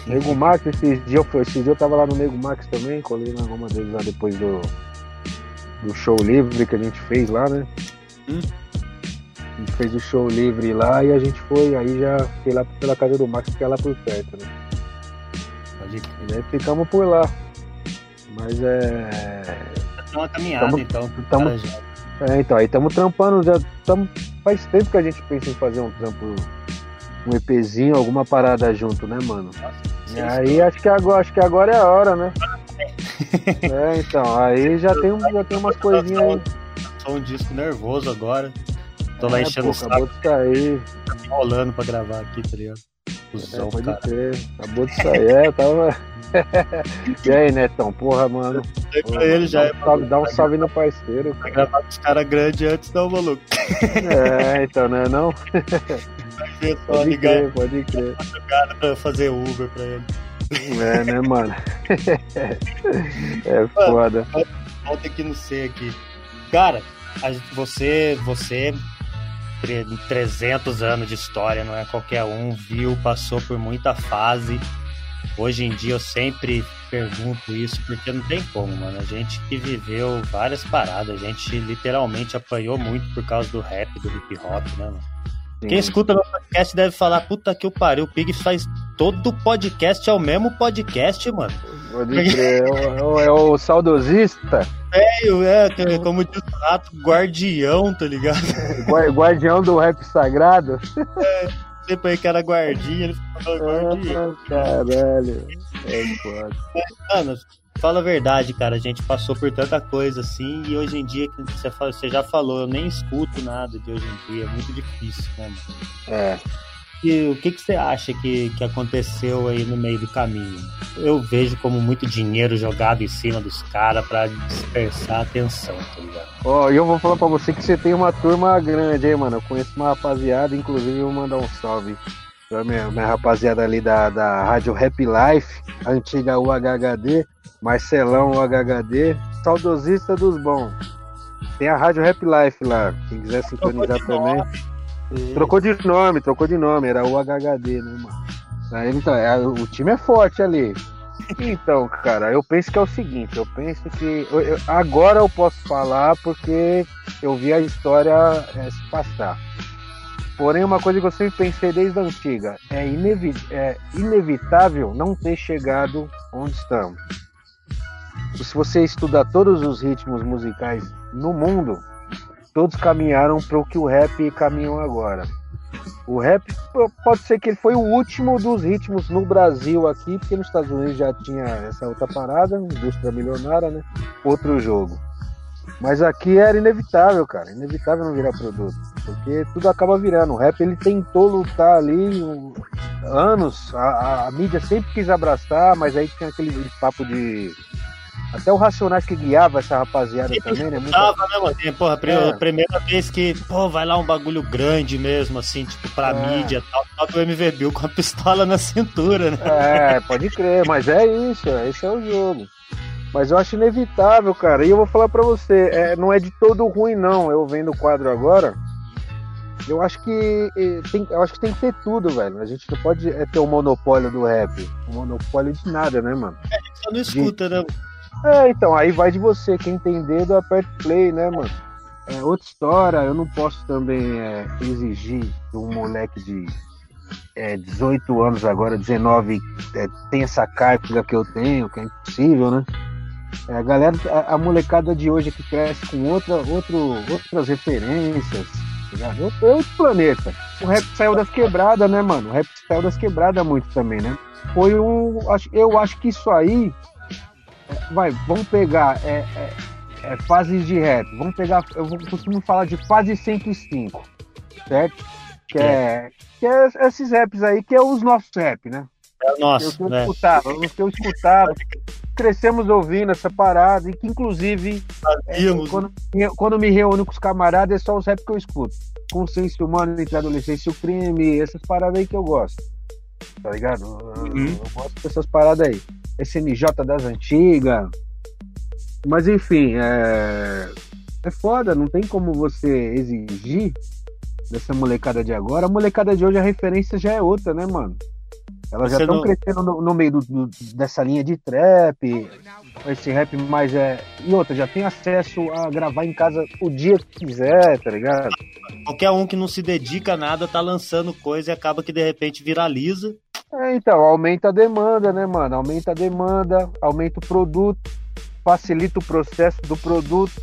Nego Max, esses dias, esses dias eu tava lá no Nego Max também, colei na alguma deles lá depois do, do show livre que a gente fez lá, né? Hum. A gente fez o show livre lá e a gente foi, aí já fiquei lá pela casa do Max, que é lá por perto, né? E aí ficamos por lá. Mas é. É uma caminhada, Tamo- então. tamo-. É, então, aí estamos trampando, já tamo, faz tempo que a gente pensa em fazer um trampo, um EPzinho, alguma parada junto, né, mano? E aí acho que agora, acho que agora é a hora, né? *laughs* é, então, aí já tem, já tem umas coisinhas aí. Sou um disco nervoso agora. Tô lá É, enchendo pô, o saco, acabou de sair. enrolando pra gravar aqui, tá ligado? É, Cusão, pode cara. crer. Acabou de sair, é, tava. *laughs* e aí, Netão, porra, mano. Chega pra ele já dá, é um salve, dá um salve no parceiro. Pra gravar com os caras grandes antes, não, maluco. É, então, né? Não? É *laughs* só Pode ligar crer, pode crer. o cara pra fazer Uber pra ele. É, né, mano? é foda. Volta aqui no C aqui. Cara, você, você, tre- 300 anos de história, não é qualquer um, viu, passou por muita fase. Hoje em dia eu sempre pergunto isso porque não tem como, mano. A gente que viveu várias paradas, a gente literalmente apanhou muito por causa do rap, do hip hop, né, mano? Quem escuta meu podcast deve falar, puta que o pariu, o Pig faz todo podcast, é o mesmo podcast, mano. Pode crer. É o, é o- é saudosista, É, é, como diz o rato, guardião, tá ligado? gua- guardião do rap sagrado. Sempre aí que era guardinha, ele falou guardião. Ah, caralho. É. Mano, fala a verdade, cara, a gente passou por tanta coisa assim, e hoje em dia, que você, já falou, eu nem escuto nada de hoje em dia, é muito difícil, né, mano? É. E o que, que você acha que, que aconteceu aí no meio do caminho? Eu vejo como muito dinheiro jogado em cima dos caras pra dispersar a atenção, tá ligado? Ó, e eu vou falar pra você que você tem uma turma grande aí, mano. Eu conheço uma rapaziada, inclusive eu vou mandar um salve pra minha, minha rapaziada ali da, da Rádio Rap Life, antiga UHHD, Marcelão UHHD, saudosista dos bons. Tem a Rádio Rap Life lá, quem quiser sintonizar também. Trocou de nome, trocou de nome, era o HHD, né, mano? Aí, então, é, o time é forte ali. Então, cara, eu penso que é o seguinte, eu penso que. Eu, eu, agora eu posso falar porque eu vi a história é, se passar. Porém, uma coisa que eu sempre pensei desde a antiga, é, inevi é inevitável não ter chegado onde estamos. Se você estudar todos os ritmos musicais no mundo, todos caminharam para o que o rap caminham agora. O rap pode ser que ele foi o último dos ritmos no Brasil aqui, porque nos Estados Unidos já tinha essa outra parada, indústria milionária, né? Outro jogo. Mas aqui era inevitável, cara. Inevitável não virar produto. Porque tudo acaba virando. O rap ele tentou lutar ali um, anos. A, a, a, mídia sempre quis abraçar, mas aí tinha aquele papo de até o Racionais que guiava essa rapaziada também, né? Muita... Tava, né, mano? Porra, a é. primeira vez que, pô, vai lá um bagulho grande mesmo, assim, tipo, pra é. mídia tal, tal do MV Bill com a pistola na cintura, né? É, pode crer, mas é isso, esse é o jogo. Mas eu acho inevitável, cara. E eu vou falar pra você, é, não é de todo ruim, não. Eu vendo o quadro agora. Eu acho que tem, eu acho que tem que ter tudo, velho. A gente não pode é, ter o um monopólio do rap. O um monopólio de nada, né, mano? É, a gente só não escuta, de... né? É, então, aí vai de você. Quem tem dedo, aperta play, né, mano? É outra história, eu não posso também é, exigir de um moleque de é, 18 anos agora, 19, é, tem essa carga que eu tenho, que é impossível, né? É, a galera, a, a, molecada de hoje que cresce com outra, outro, outras referências, outro, outro planeta. O rap saiu das quebradas, né, mano? O rap saiu das quebradas muito também, né? Foi um. Eu acho que isso aí vai, vamos pegar é, é, é, fases de rap. Vamos pegar, eu costumo falar de fase 105, certo? Que é, que é esses raps aí, que é os nossos rap, né? É o nosso, eu, né? escutava, os que eu escutava, crescemos ouvindo essa parada, e que inclusive é, quando, quando me reúno com os camaradas é só os rap que eu escuto. Consciência humana entre adolescência e o crime, essas paradas aí que eu gosto. Tá ligado? Uhum. Eu, eu gosto dessas paradas aí. SNJ das antigas. Mas enfim, é... é foda, não tem como você exigir dessa molecada de agora. A molecada de hoje, a referência já é outra, né, mano? Elas já estão não... crescendo no, no meio do, do, dessa linha de trap, esse rap mais é. E outra, já tem acesso a gravar em casa o dia que quiser, tá ligado? Qualquer um que não se dedica a nada tá lançando coisa e acaba que de repente viraliza. É, então, aumenta a demanda, né, mano? Aumenta a demanda, aumenta o produto, facilita o processo do produto.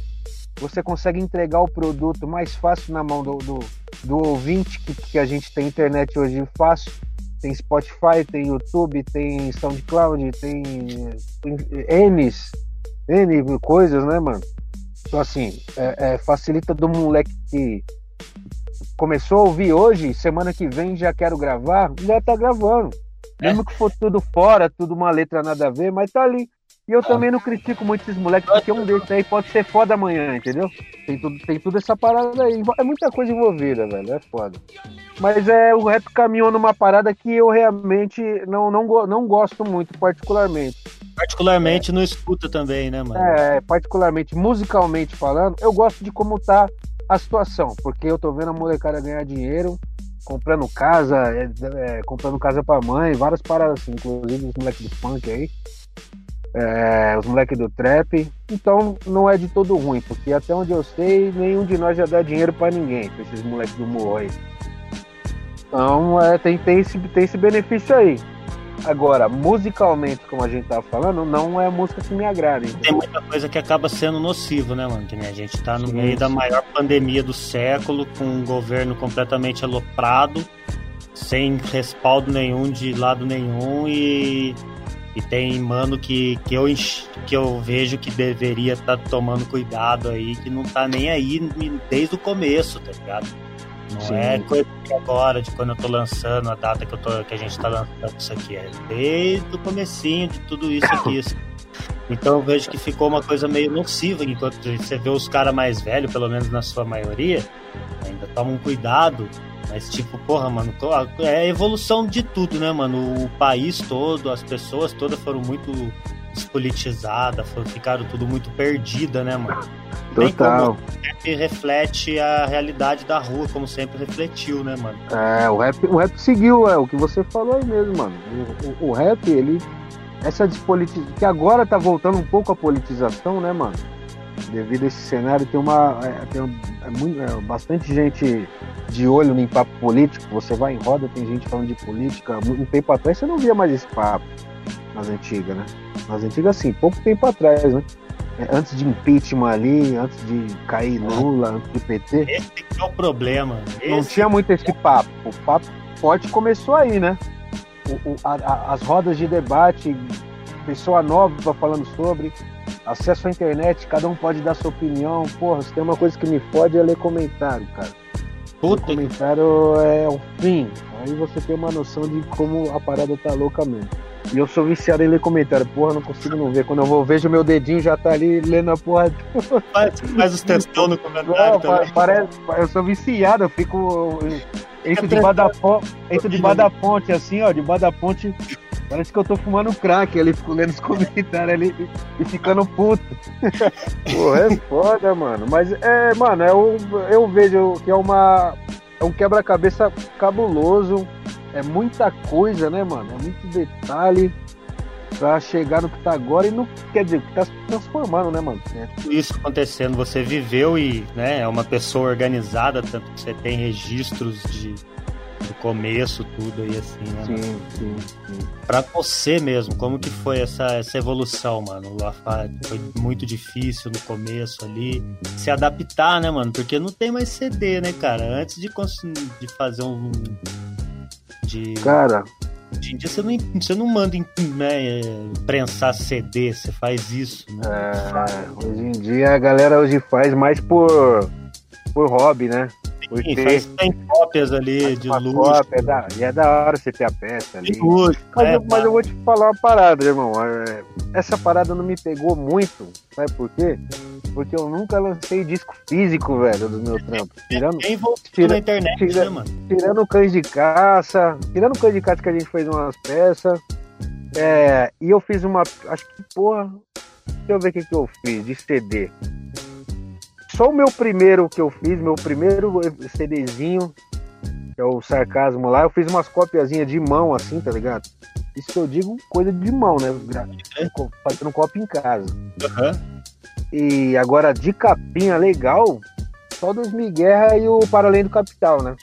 Você consegue entregar o produto mais fácil na mão do, do, do ouvinte, que, que a gente tem internet hoje fácil. Tem Spotify, tem YouTube, tem SoundCloud, tem, tem N, N coisas, né, mano? Então, assim, é, é, facilita do moleque que começou a ouvir hoje, semana que vem já quero gravar, já tá gravando. É. Mesmo que for tudo fora, tudo uma letra nada a ver, mas tá ali. E eu também não critico muito esses moleques, porque um desses aí pode ser foda amanhã, entendeu? Tem tudo, tem tudo essa parada aí. É muita coisa envolvida, velho. É foda. Mas é, o rap caminhou numa parada que eu realmente não, não, não gosto muito, particularmente. Particularmente é. não escuta também, né, mano? É, particularmente, musicalmente falando, eu gosto de como tá a situação, porque eu tô vendo a molecada ganhar dinheiro, comprando casa, é, é, comprando casa pra mãe, várias paradas assim, inclusive os moleques do funk aí, é, os moleques do trap. Então não é de todo ruim, porque até onde eu sei, nenhum de nós já dá dinheiro para ninguém, pra esses moleques do morro aí. Então é, tem, tem, esse, tem esse benefício aí. Agora, musicalmente, como a gente tava falando, não é música que me agrada. Tem muita coisa que acaba sendo nocivo, né, mano? Que a gente tá no sim, meio sim. da maior pandemia do século, com um governo completamente aloprado, sem respaldo nenhum de lado nenhum e, e tem mano que, que, eu, que eu vejo que deveria estar tá tomando cuidado aí, que não tá nem aí desde o começo, tá ligado? Não Sim. é coisa de agora, de quando eu tô lançando, a data que, eu tô, que a gente tá lançando isso aqui. É desde o comecinho de tudo isso aqui. *coughs* Assim. Então eu vejo que ficou uma coisa meio nociva, enquanto você vê os caras mais velhos, pelo menos na sua maioria, ainda tomam cuidado. Mas, tipo, porra, mano, é a evolução de tudo, né, mano? O país todo, as pessoas todas foram muito despolitizadas, ficaram tudo muito perdida, né, mano? Total. rap reflete a realidade da rua, como sempre refletiu, né, mano? É, o rap, o rap seguiu, é o que você falou aí mesmo, mano. O, o, o rap, ele essa despolitização, que agora tá voltando um pouco a politização, né, mano? Devido a esse cenário, tem uma. É, tem um, é muito, é, bastante gente de olho em papo político. Você vai em roda, tem gente falando de política. Um tempo atrás você não via mais esse papo nas antigas, né? Nas antigas, sim, pouco tempo atrás, né? É, antes de impeachment ali, antes de cair Lula, antes de PT. Esse é o problema. Não esse... tinha muito esse papo. O papo forte começou aí, né? O, o, a, a, as rodas de debate, pessoa nova falando sobre, acesso à internet, cada um pode dar sua opinião. Porra, se tem uma coisa que me fode é ler comentário, cara. Puta. O comentário é o fim. Aí você tem uma noção de como a parada tá louca mesmo. E eu sou viciado em ler comentário. Porra, não consigo não ver. Quando eu vou, vejo meu dedinho já tá ali lendo a porra. *laughs* Faz, faz os textão no comentário. Não, parece, eu sou viciado, eu fico. Entro debaixo da, entro debaixo da ponte, assim, ó, debaixo da ponte. Parece que eu tô fumando crack ali, fico lendo os *laughs* comentários ali e ficando puto. *laughs* Pô, é foda, mano. Mas é, mano, eu, eu vejo que é uma. É um quebra-cabeça cabuloso é muita coisa, né, mano? É muito detalhe pra chegar no que tá agora e não quer dizer que tá se transformando, né, mano? É. Isso acontecendo, você viveu e né, é uma pessoa organizada, tanto que você tem registros de do começo, tudo aí assim, né? Sim, sim, sim. Pra você mesmo, como que foi essa, essa evolução, mano? Foi muito difícil no começo ali, se adaptar, né, mano? Porque não tem mais CD, né, cara? Antes de, de fazer um de. Cara. Hoje em dia você não, você não manda né, prensar CD, você faz isso. Né? É, hoje em dia a galera hoje faz mais por, por hobby, né? Sim, faz, tem cópias ali de luz. Cópia, é da, e é da hora você ter a peça ali. Luz, mas, é, eu, mas eu vou te falar uma parada, irmão. É, essa parada não me pegou muito. Sabe por quê? Porque eu nunca lancei disco físico, velho, do meu trampo. Tirando, Quem tira, na internet, tira, né, mano? Tirando cães de caça. Tirando cães de caça que a gente fez umas peças. É, e eu fiz uma. Acho que, porra. Deixa eu ver o que, que eu fiz de CD. Só o meu primeiro que eu fiz, meu primeiro CDzinho, que é o sarcasmo lá, eu fiz umas copiazinhas de mão, assim, tá ligado? Isso que eu digo coisa de mão, né? Fazendo copo em casa. Uhum. E agora de capinha legal, só dos Guerra e o Para Além do Capital, né?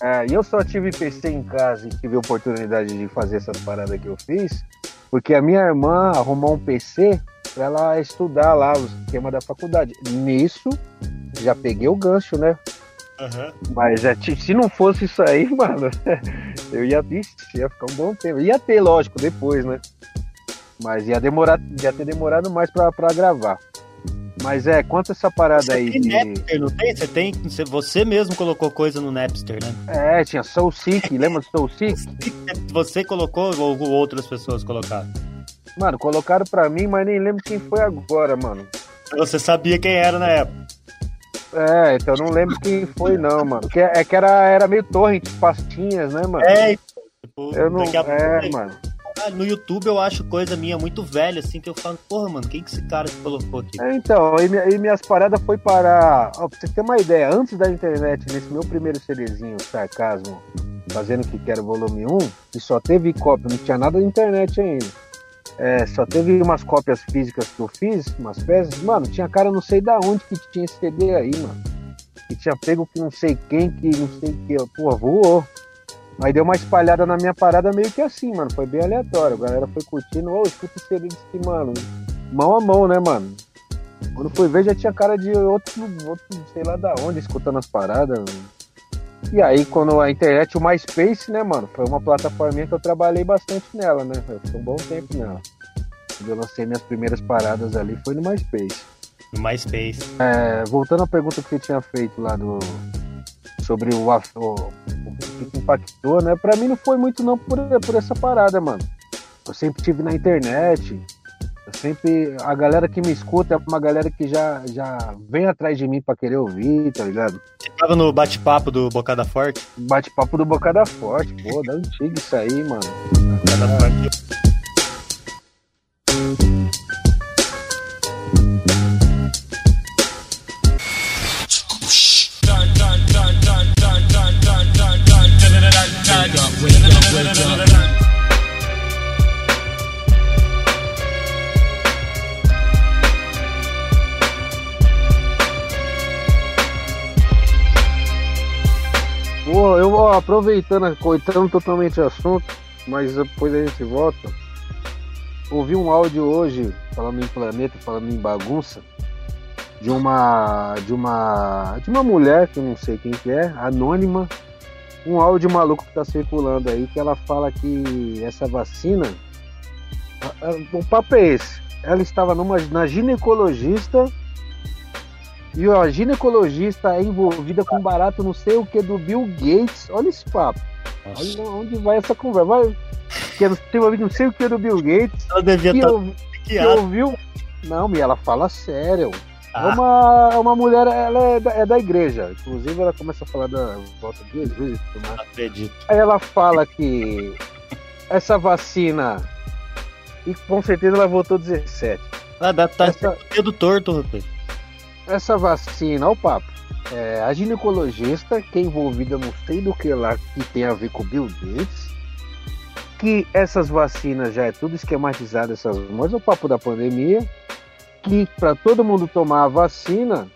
É, e eu só tive PC em casa e tive a oportunidade de fazer essas paradas que eu fiz, porque a minha irmã arrumou um PC para ela estudar lá o esquema da faculdade. Nisso, já peguei o gancho, né? Uhum. Mas é, se não fosse isso aí, *laughs* mano, eu ia, ia ficar um bom tempo. Ia ter, lógico, depois, né? Mas ia demorar, ia ter demorado mais pra gravar. Mas é, quanto essa parada você aí tem de. Napster, não tem? Você tem. Você mesmo colocou coisa no Napster, né? É, tinha Soul Seek, *laughs* lembra do Soul Seek? Você colocou ou outras pessoas colocaram? Mano, colocaram pra mim, mas nem lembro quem foi agora, mano. Você sabia quem era na época? É, então não lembro quem foi, não, mano. Que, é que era, era meio torrent, pastinhas, né, mano? É, tipo, eu não. É, mano no YouTube eu acho coisa minha muito velha, assim, que eu falo, porra, mano, quem que esse cara que colocou aqui? É, então, e, e, minhas paradas foi para. Ó, pra você ter uma ideia, antes da internet, nesse meu primeiro CDzinho, Sarcasmo, fazendo que quero volume 1, que só teve cópia, não tinha nada de internet ainda. É, só teve umas cópias físicas que eu fiz, umas peças. Mano, tinha cara não sei da onde que tinha esse CD aí, mano. Que tinha pego que não sei quem, que não sei o que. Pô, voou. Aí deu uma espalhada na minha parada meio que assim, mano. Foi bem aleatório. A galera foi curtindo, ô, oh, escuta esse CD desse, mano. Mão a mão, né, mano? Quando foi ver, já tinha cara de outro, outro sei lá da onde, escutando as paradas. Mano. E aí, quando a internet, o MySpace, né, mano? Foi uma plataforma que eu trabalhei bastante nela, né? Eu fiquei um bom tempo nela. Quando eu lancei minhas primeiras paradas ali, foi no MySpace. No MySpace. É, voltando à pergunta que você tinha feito lá do, sobre o, o, o que impactou, né? Pra mim não foi muito não por, por essa parada, mano. Eu sempre tive na internet, eu sempre. A galera que me escuta é uma galera que já, já vem atrás de mim pra querer ouvir, tá ligado? Você tava no bate-papo do Bocada Forte? Bate-papo do Bocada Forte, pô, da antiga isso aí, mano. Bocada Forte. wake up. Eu vou aproveitando, coitando totalmente o assunto, mas depois a gente volta. Ouvi um áudio hoje, falando em planeta, falando em bagunça, de uma. de uma. de uma mulher, que eu não sei quem que é, anônima, um áudio maluco que tá circulando aí, que ela fala que essa vacina. O papo é esse. Ela estava numa, na ginecologista e a ginecologista é envolvida com barato não sei o que do Bill Gates. Olha esse papo. Nossa. Olha onde vai essa conversa. Vai, que ela tem não sei o que do Bill Gates. Ela devia estar eu, que ouviu. Não, e ela fala sério. Ah. É uma, é uma mulher, ela é da, é da igreja. Inclusive, ela começa a falar da volta duas vezes. Mas... Acredito. Aí ela fala que essa vacina. E com certeza ela votou 17. Ah, dá, tá essa... dedo torto, rapaz. Essa vacina, o papo. É, a ginecologista, que é envolvida não sei do que lá, que tem a ver com o Bill Gates, que essas vacinas já é tudo esquematizado, essas mas é o papo da pandemia, que para todo mundo tomar a vacina,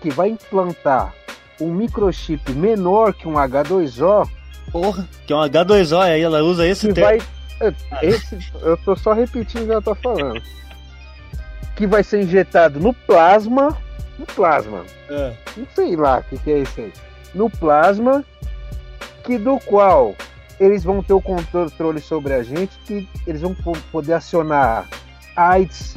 que vai implantar um microchip menor que um H2O. Porra, que é um H2O, aí ela usa esse que termo. Vai, esse, eu tô só repetindo o que ela tá falando. Que vai ser injetado no plasma. No plasma. É. Não sei lá o que, que é isso aí. No plasma, que do qual eles vão ter o controle sobre a gente, que eles vão poder acionar AIDS,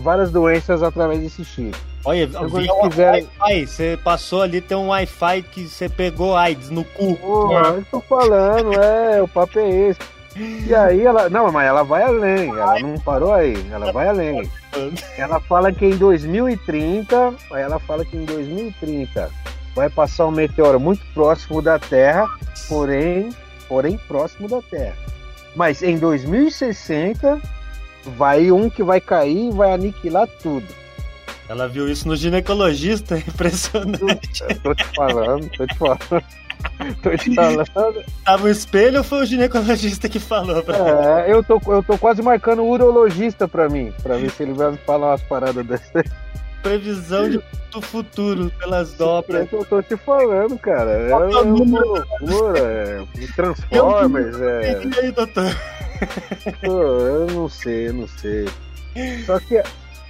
várias doenças através desse chip. Olha, então, via quiserem... Wi-Fi, você passou ali, tem um Wi-Fi que você pegou AIDS no cu. Porra, eu tô falando, é, o papo é esse. E aí ela. Não, mas ela vai além, ela não parou aí, ela vai além. Ela fala que em 2030, aí ela fala que em 2030 vai passar um meteoro muito próximo da Terra, porém, porém próximo da Terra. Mas em 2060 vai um que vai cair e vai aniquilar tudo. Ela viu isso no ginecologista, impressionante. Eu tô te falando, tô te falando. Tô te falando. Tava o espelho ou foi o ginecologista que falou pra É, eu tô, eu tô quase marcando o urologista pra mim, pra ver se ele vai me falar umas paradas dessas. Previsão de, do futuro pelas dobras. Eu tô te falando, cara. É, é uma loucura. É, Transformers. É... E aí, doutor? Pô, eu não sei, eu não sei. Só que.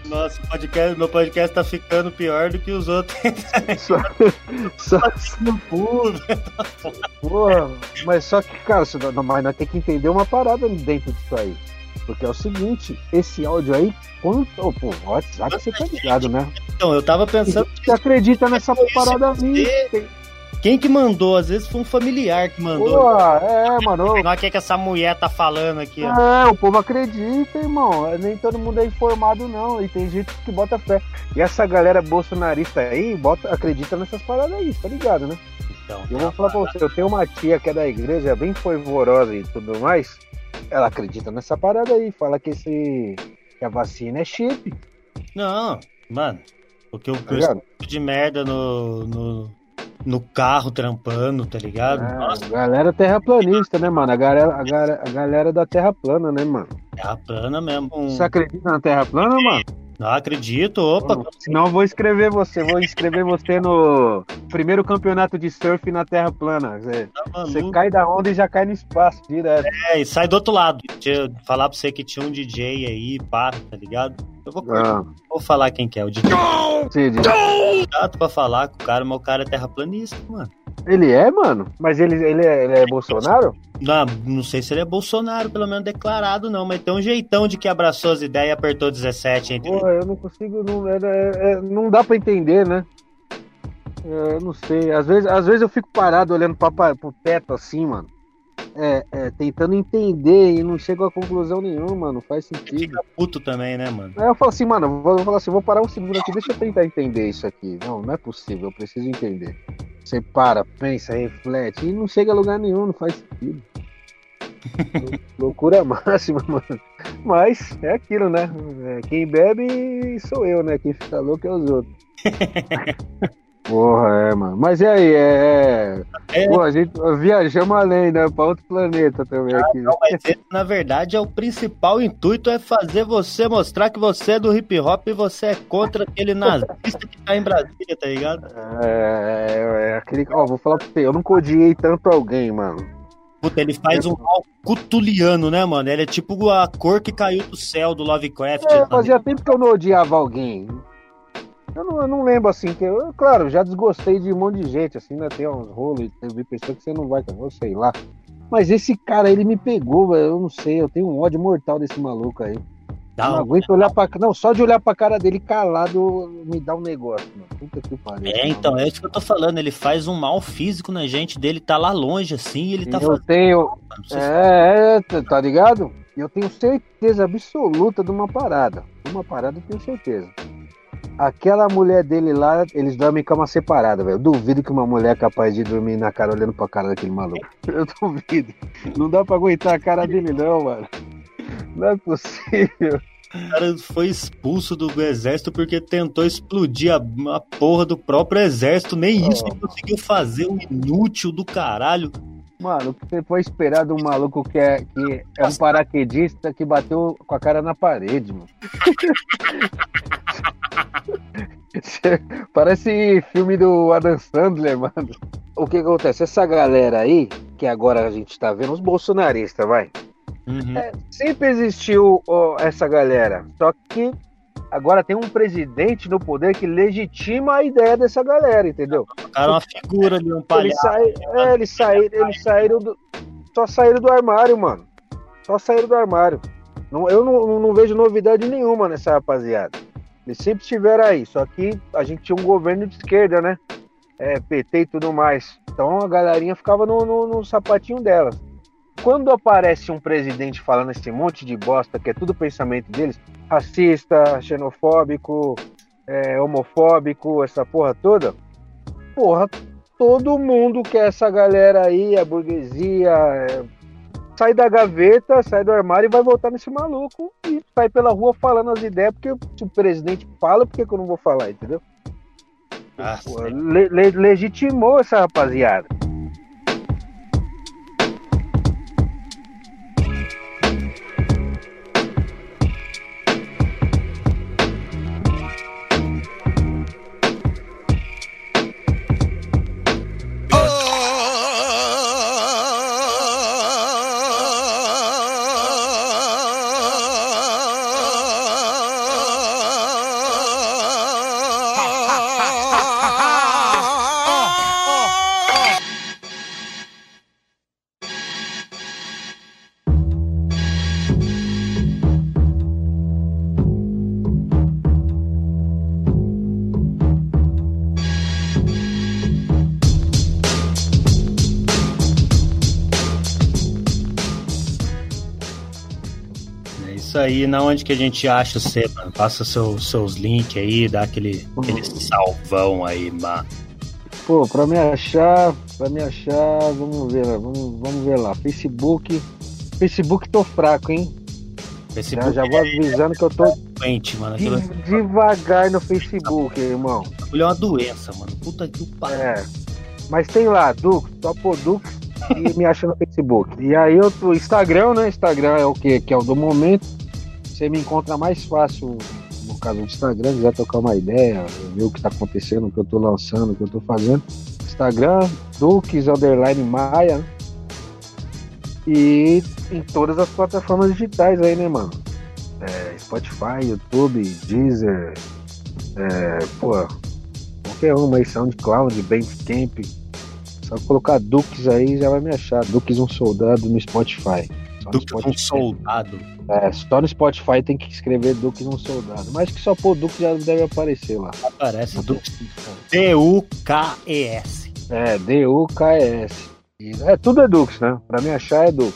Nossa, podcast, meu podcast tá ficando pior do que os outros. *laughs* só, só no pulo. Porra, mas só que, cara, mas nós temos que entender uma parada dentro disso aí. Porque é o seguinte, esse áudio aí, quando. Oh, pô, WhatsApp você tá ligado, né? Então, eu tava pensando. Você acredita nessa parada aí? Quem que mandou? Às vezes foi um familiar que mandou. Pô, é, mano. Não é que, que essa mulher tá falando aqui, ó. É, o povo acredita, irmão. Nem todo mundo é informado, não. E tem gente que bota fé. E essa galera bolsonarista aí, bota, acredita nessas paradas aí, tá ligado, né? Então, eu vou falar pra você, eu tenho uma tia que é da igreja, bem fervorosa e tudo mais. Ela acredita nessa parada aí, fala que esse. que a vacina é chip. Não, mano. Porque o tá de merda no, no no carro trampando, tá ligado? É, Nossa. galera terraplanista, né, mano? A galera, a, galera, a galera da terra plana, né, mano? Terra plana mesmo. Você acredita na terra plana, mano? Não acredito, opa. Senão eu vou escrever você, vou inscrever você no primeiro campeonato de surf na Terra plana. Você, tá você cai da onda e já cai no espaço direto. É, e sai do outro lado. Falar pra você que tinha um DJ aí, pá, tá ligado? Eu vou, ah. vou falar quem que é o DJ. Sim, Chato pra falar com o cara, mas o cara é terraplanista, mano. Ele é, mano? Mas ele, ele, é, ele é Bolsonaro? Não, não sei se ele é Bolsonaro, pelo menos declarado, não, mas tem um jeitão de que abraçou as ideias e apertou 17 entre. Pô, eu não consigo. Não, é, é, não dá pra entender, né? É, eu não sei. Às vezes, às vezes eu fico parado olhando pra, pro teto assim, mano é, é, tentando entender e não chego a conclusão nenhuma, não faz sentido. Fica puto também, né, mano? Aí eu falo assim, mano, eu vou, eu falar assim, vou parar um segundo aqui, deixa eu tentar entender isso aqui. Não, não é possível, eu preciso entender. Você para, pensa, reflete, e não chega a lugar nenhum, não faz sentido. *laughs* Loucura máxima, mano. Mas é aquilo, né? É, quem bebe sou eu, né? Quem fica louco é os outros. *laughs* Porra, é, mano. Mas e aí, é. é... Pô, a gente viajamos além, né? Pra outro planeta também ah, aqui. Não, mas esse, na verdade, é o principal intuito é fazer você mostrar que você é do hip hop e você é contra aquele nazista que tá em Brasília, tá ligado? É, é, é aquele. Ó, vou falar pra você, eu nunca odiei tanto alguém, mano. Puta, ele faz um mal cutuliano, né, mano? Ele é tipo a cor que caiu do céu do Lovecraft. É, fazia tempo que eu não odiava alguém. Eu não, eu não lembro assim, que eu, claro, já desgostei de um monte de gente, assim, né? Tem uns rolos, tem pessoas que você não vai, eu sei lá. Mas esse cara, ele me pegou, velho. Eu não sei, eu tenho um ódio mortal desse maluco aí. Não, não aguento olhar pra. Não, só de olhar pra cara dele calado me dá um negócio, mano. Puta que pariu. É, então, é isso que eu tô falando. Ele faz um mal físico na gente dele, tá lá longe assim, ele tá Eu tenho. É, é, tá ligado? Eu tenho certeza absoluta de uma parada. Uma parada eu tenho certeza. Aquela mulher dele lá, eles dormem em cama separada, velho. Eu duvido que uma mulher é capaz de dormir na cara olhando pra cara daquele maluco. *laughs* Eu duvido. Não dá pra aguentar a cara dele, não, mano. Não é possível. O cara foi expulso do exército porque tentou explodir a, a porra do próprio exército. Nem oh. isso ele conseguiu fazer, um inútil do caralho. Mano, o que você pode esperar de um maluco que é, que é um paraquedista que bateu com a cara na parede, mano? *laughs* *laughs* Parece filme do Adam Sandler, mano. O que acontece? Essa galera aí, que agora a gente tá vendo, os bolsonaristas, vai. Uhum. É, sempre existiu ó, essa galera. Só que agora tem um presidente no poder que legitima a ideia dessa galera, entendeu? Cara é uma figura de um palhaço. Eles, é, eles, saíram, eles saíram do. Só saíram do armário, mano. Só saíram do armário. Não, eu não, não vejo novidade nenhuma nessa rapaziada. Eles sempre estiveram aí, só que a gente tinha um governo de esquerda, né? É, PT e tudo mais. Então a galerinha ficava no, no, no sapatinho dela. Quando aparece um presidente falando esse monte de bosta, que é tudo pensamento deles, racista, xenofóbico, é, homofóbico, essa porra toda, porra, todo mundo que é essa galera aí, a burguesia, é, sai da gaveta, sai do armário e vai voltar nesse maluco e sai pela rua falando as ideias, porque se o presidente fala, por que, que eu não vou falar, entendeu? Ah, le, le, legitimou essa rapaziada. Aí, na onde que a gente acha você, mano? Passa seu, seus links aí, dá aquele, aquele salvão aí, mano. Pô, pra me achar, pra me achar, vamos ver, vamos, vamos ver lá. Facebook. Facebook tô fraco, hein? Facebook já, já vou é avisando é, que eu tô doente, mano. devagar no Facebook, irmão. Ele é uma doença, mano. Puta que pariu. É. Mas tem lá, Dux, Topo Dux e me acha no Facebook. E aí eu tô Instagram, né? Instagram é o que? Que é o do momento. Você me encontra mais fácil no caso do Instagram, quiser trocar uma ideia, ver o que está acontecendo, o que eu estou lançando, o que eu estou fazendo. Instagram, Dukes Underline Maia. E em todas as plataformas digitais aí, né, mano? É, Spotify, YouTube, Deezer, é, pô, qualquer uma aí, SoundCloud, Bandcamp. Só colocar Dukes aí já vai me achar. Dukes um soldado no Spotify. Dukes um soldado. É, só no Spotify tem que escrever Duke um soldado. Mas que só pôr Duke já deve aparecer lá. Aparece, Duke. D-U-K-E-S. É, D-U-K-E-S. É, tudo é Dux, né? Pra me achar é Dux.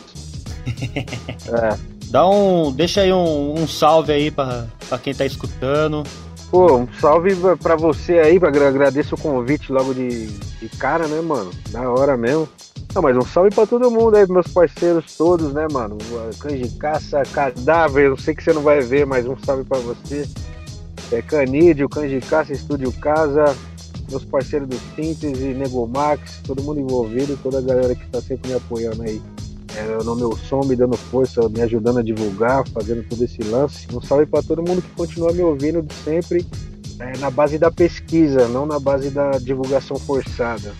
*laughs* é. Dá um. Deixa aí um, um salve aí pra, pra quem tá escutando. Pô, um salve pra você aí, pra, agradeço o convite logo de, de cara, né, mano? Da hora mesmo. Não, mas um salve pra todo mundo aí, meus parceiros todos, né, mano? Cães de caça, cadáver, eu sei que você não vai ver, mas um salve pra você. É Canídeo, Cães de Caça, Estúdio Casa, meus parceiros do Síntese, Negomax, todo mundo envolvido, toda a galera que está sempre me apoiando aí é, no meu som, me dando força, me ajudando a divulgar, fazendo todo esse lance. Um salve para todo mundo que continua me ouvindo sempre é, na base da pesquisa, não na base da divulgação forçada.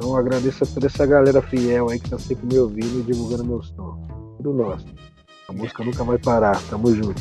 Então agradeço a toda essa galera fiel aí que tá sempre me ouvindo e divulgando meus sons. Tudo nosso. A música nunca vai parar. Tamo junto.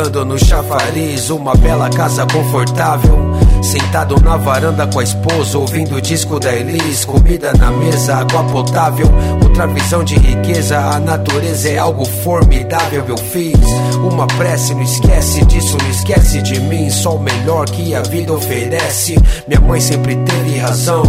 Brincando no chafariz, uma bela casa confortável. Sentado na varanda com a esposa, ouvindo o disco da Elis, comida na mesa, água potável, outra visão de riqueza. A natureza é algo formidável. Eu fiz uma prece, não esquece disso, não esquece de mim. Só o melhor que a vida oferece. Minha mãe sempre teve razão,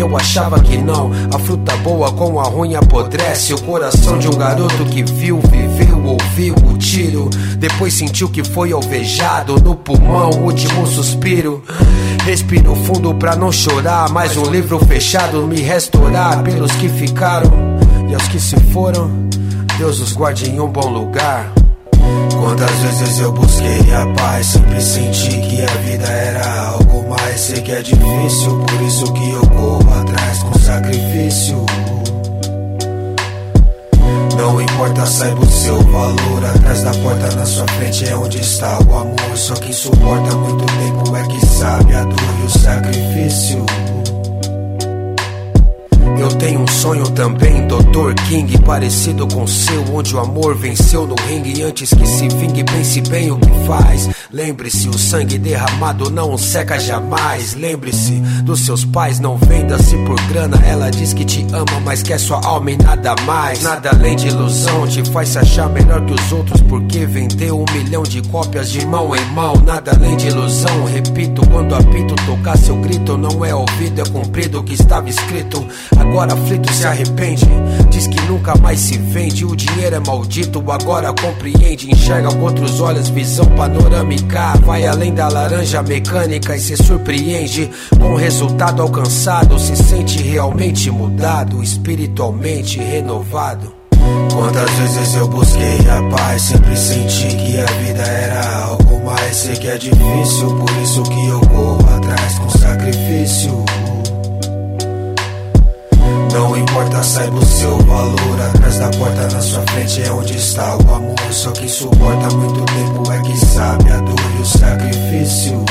eu achava que não. A fruta boa com a ruim apodrece. O coração de um garoto que viu, viveu, ouviu o tiro. Depois sentiu que foi alvejado no pulmão, último suspiro. Respiro fundo pra não chorar. Mais um livro fechado me restaurar pelos que ficaram e aos que se foram. Deus os guarde em um bom lugar. Quantas vezes eu busquei a paz, sempre senti que a vida era mais. Sei que é difícil, por isso que eu corro atrás com sacrifício. Não importa, saiba o seu valor. Atrás da porta na sua frente é onde está o amor. Só quem suporta muito tempo é que sabe a dor e o sacrifício. Eu tenho um sonho também, Dr. King, parecido com o seu, onde o amor venceu no ringue. Antes que se vingue, pense bem o que faz. Lembre-se, o sangue derramado não seca jamais. Lembre-se dos seus pais, não venda-se por grana. Ela diz que te ama, mas quer sua alma e nada mais. Nada além de ilusão, te faz se achar melhor que os outros, porque vendeu um milhão de cópias de mão em mão. Nada além de ilusão, repito, quando apito tocar seu grito, não é ouvido, é cumprido o que estava escrito. Agora aflito se arrepende. Diz que nunca mais se vende. O dinheiro é maldito, agora compreende. Enxerga com outros olhos, visão panorâmica. Vai além da laranja mecânica e se surpreende. Com o resultado alcançado, se sente realmente mudado, espiritualmente renovado. Quantas vezes eu busquei a paz, sempre senti que a vida era algo mais. Sei que é difícil, por isso que eu corro atrás com sacrifício. Não importa, saiba o seu valor. Atrás da porta na sua frente é onde está o amor. Só quem suporta muito tempo é que sabe a dor e o sacrifício.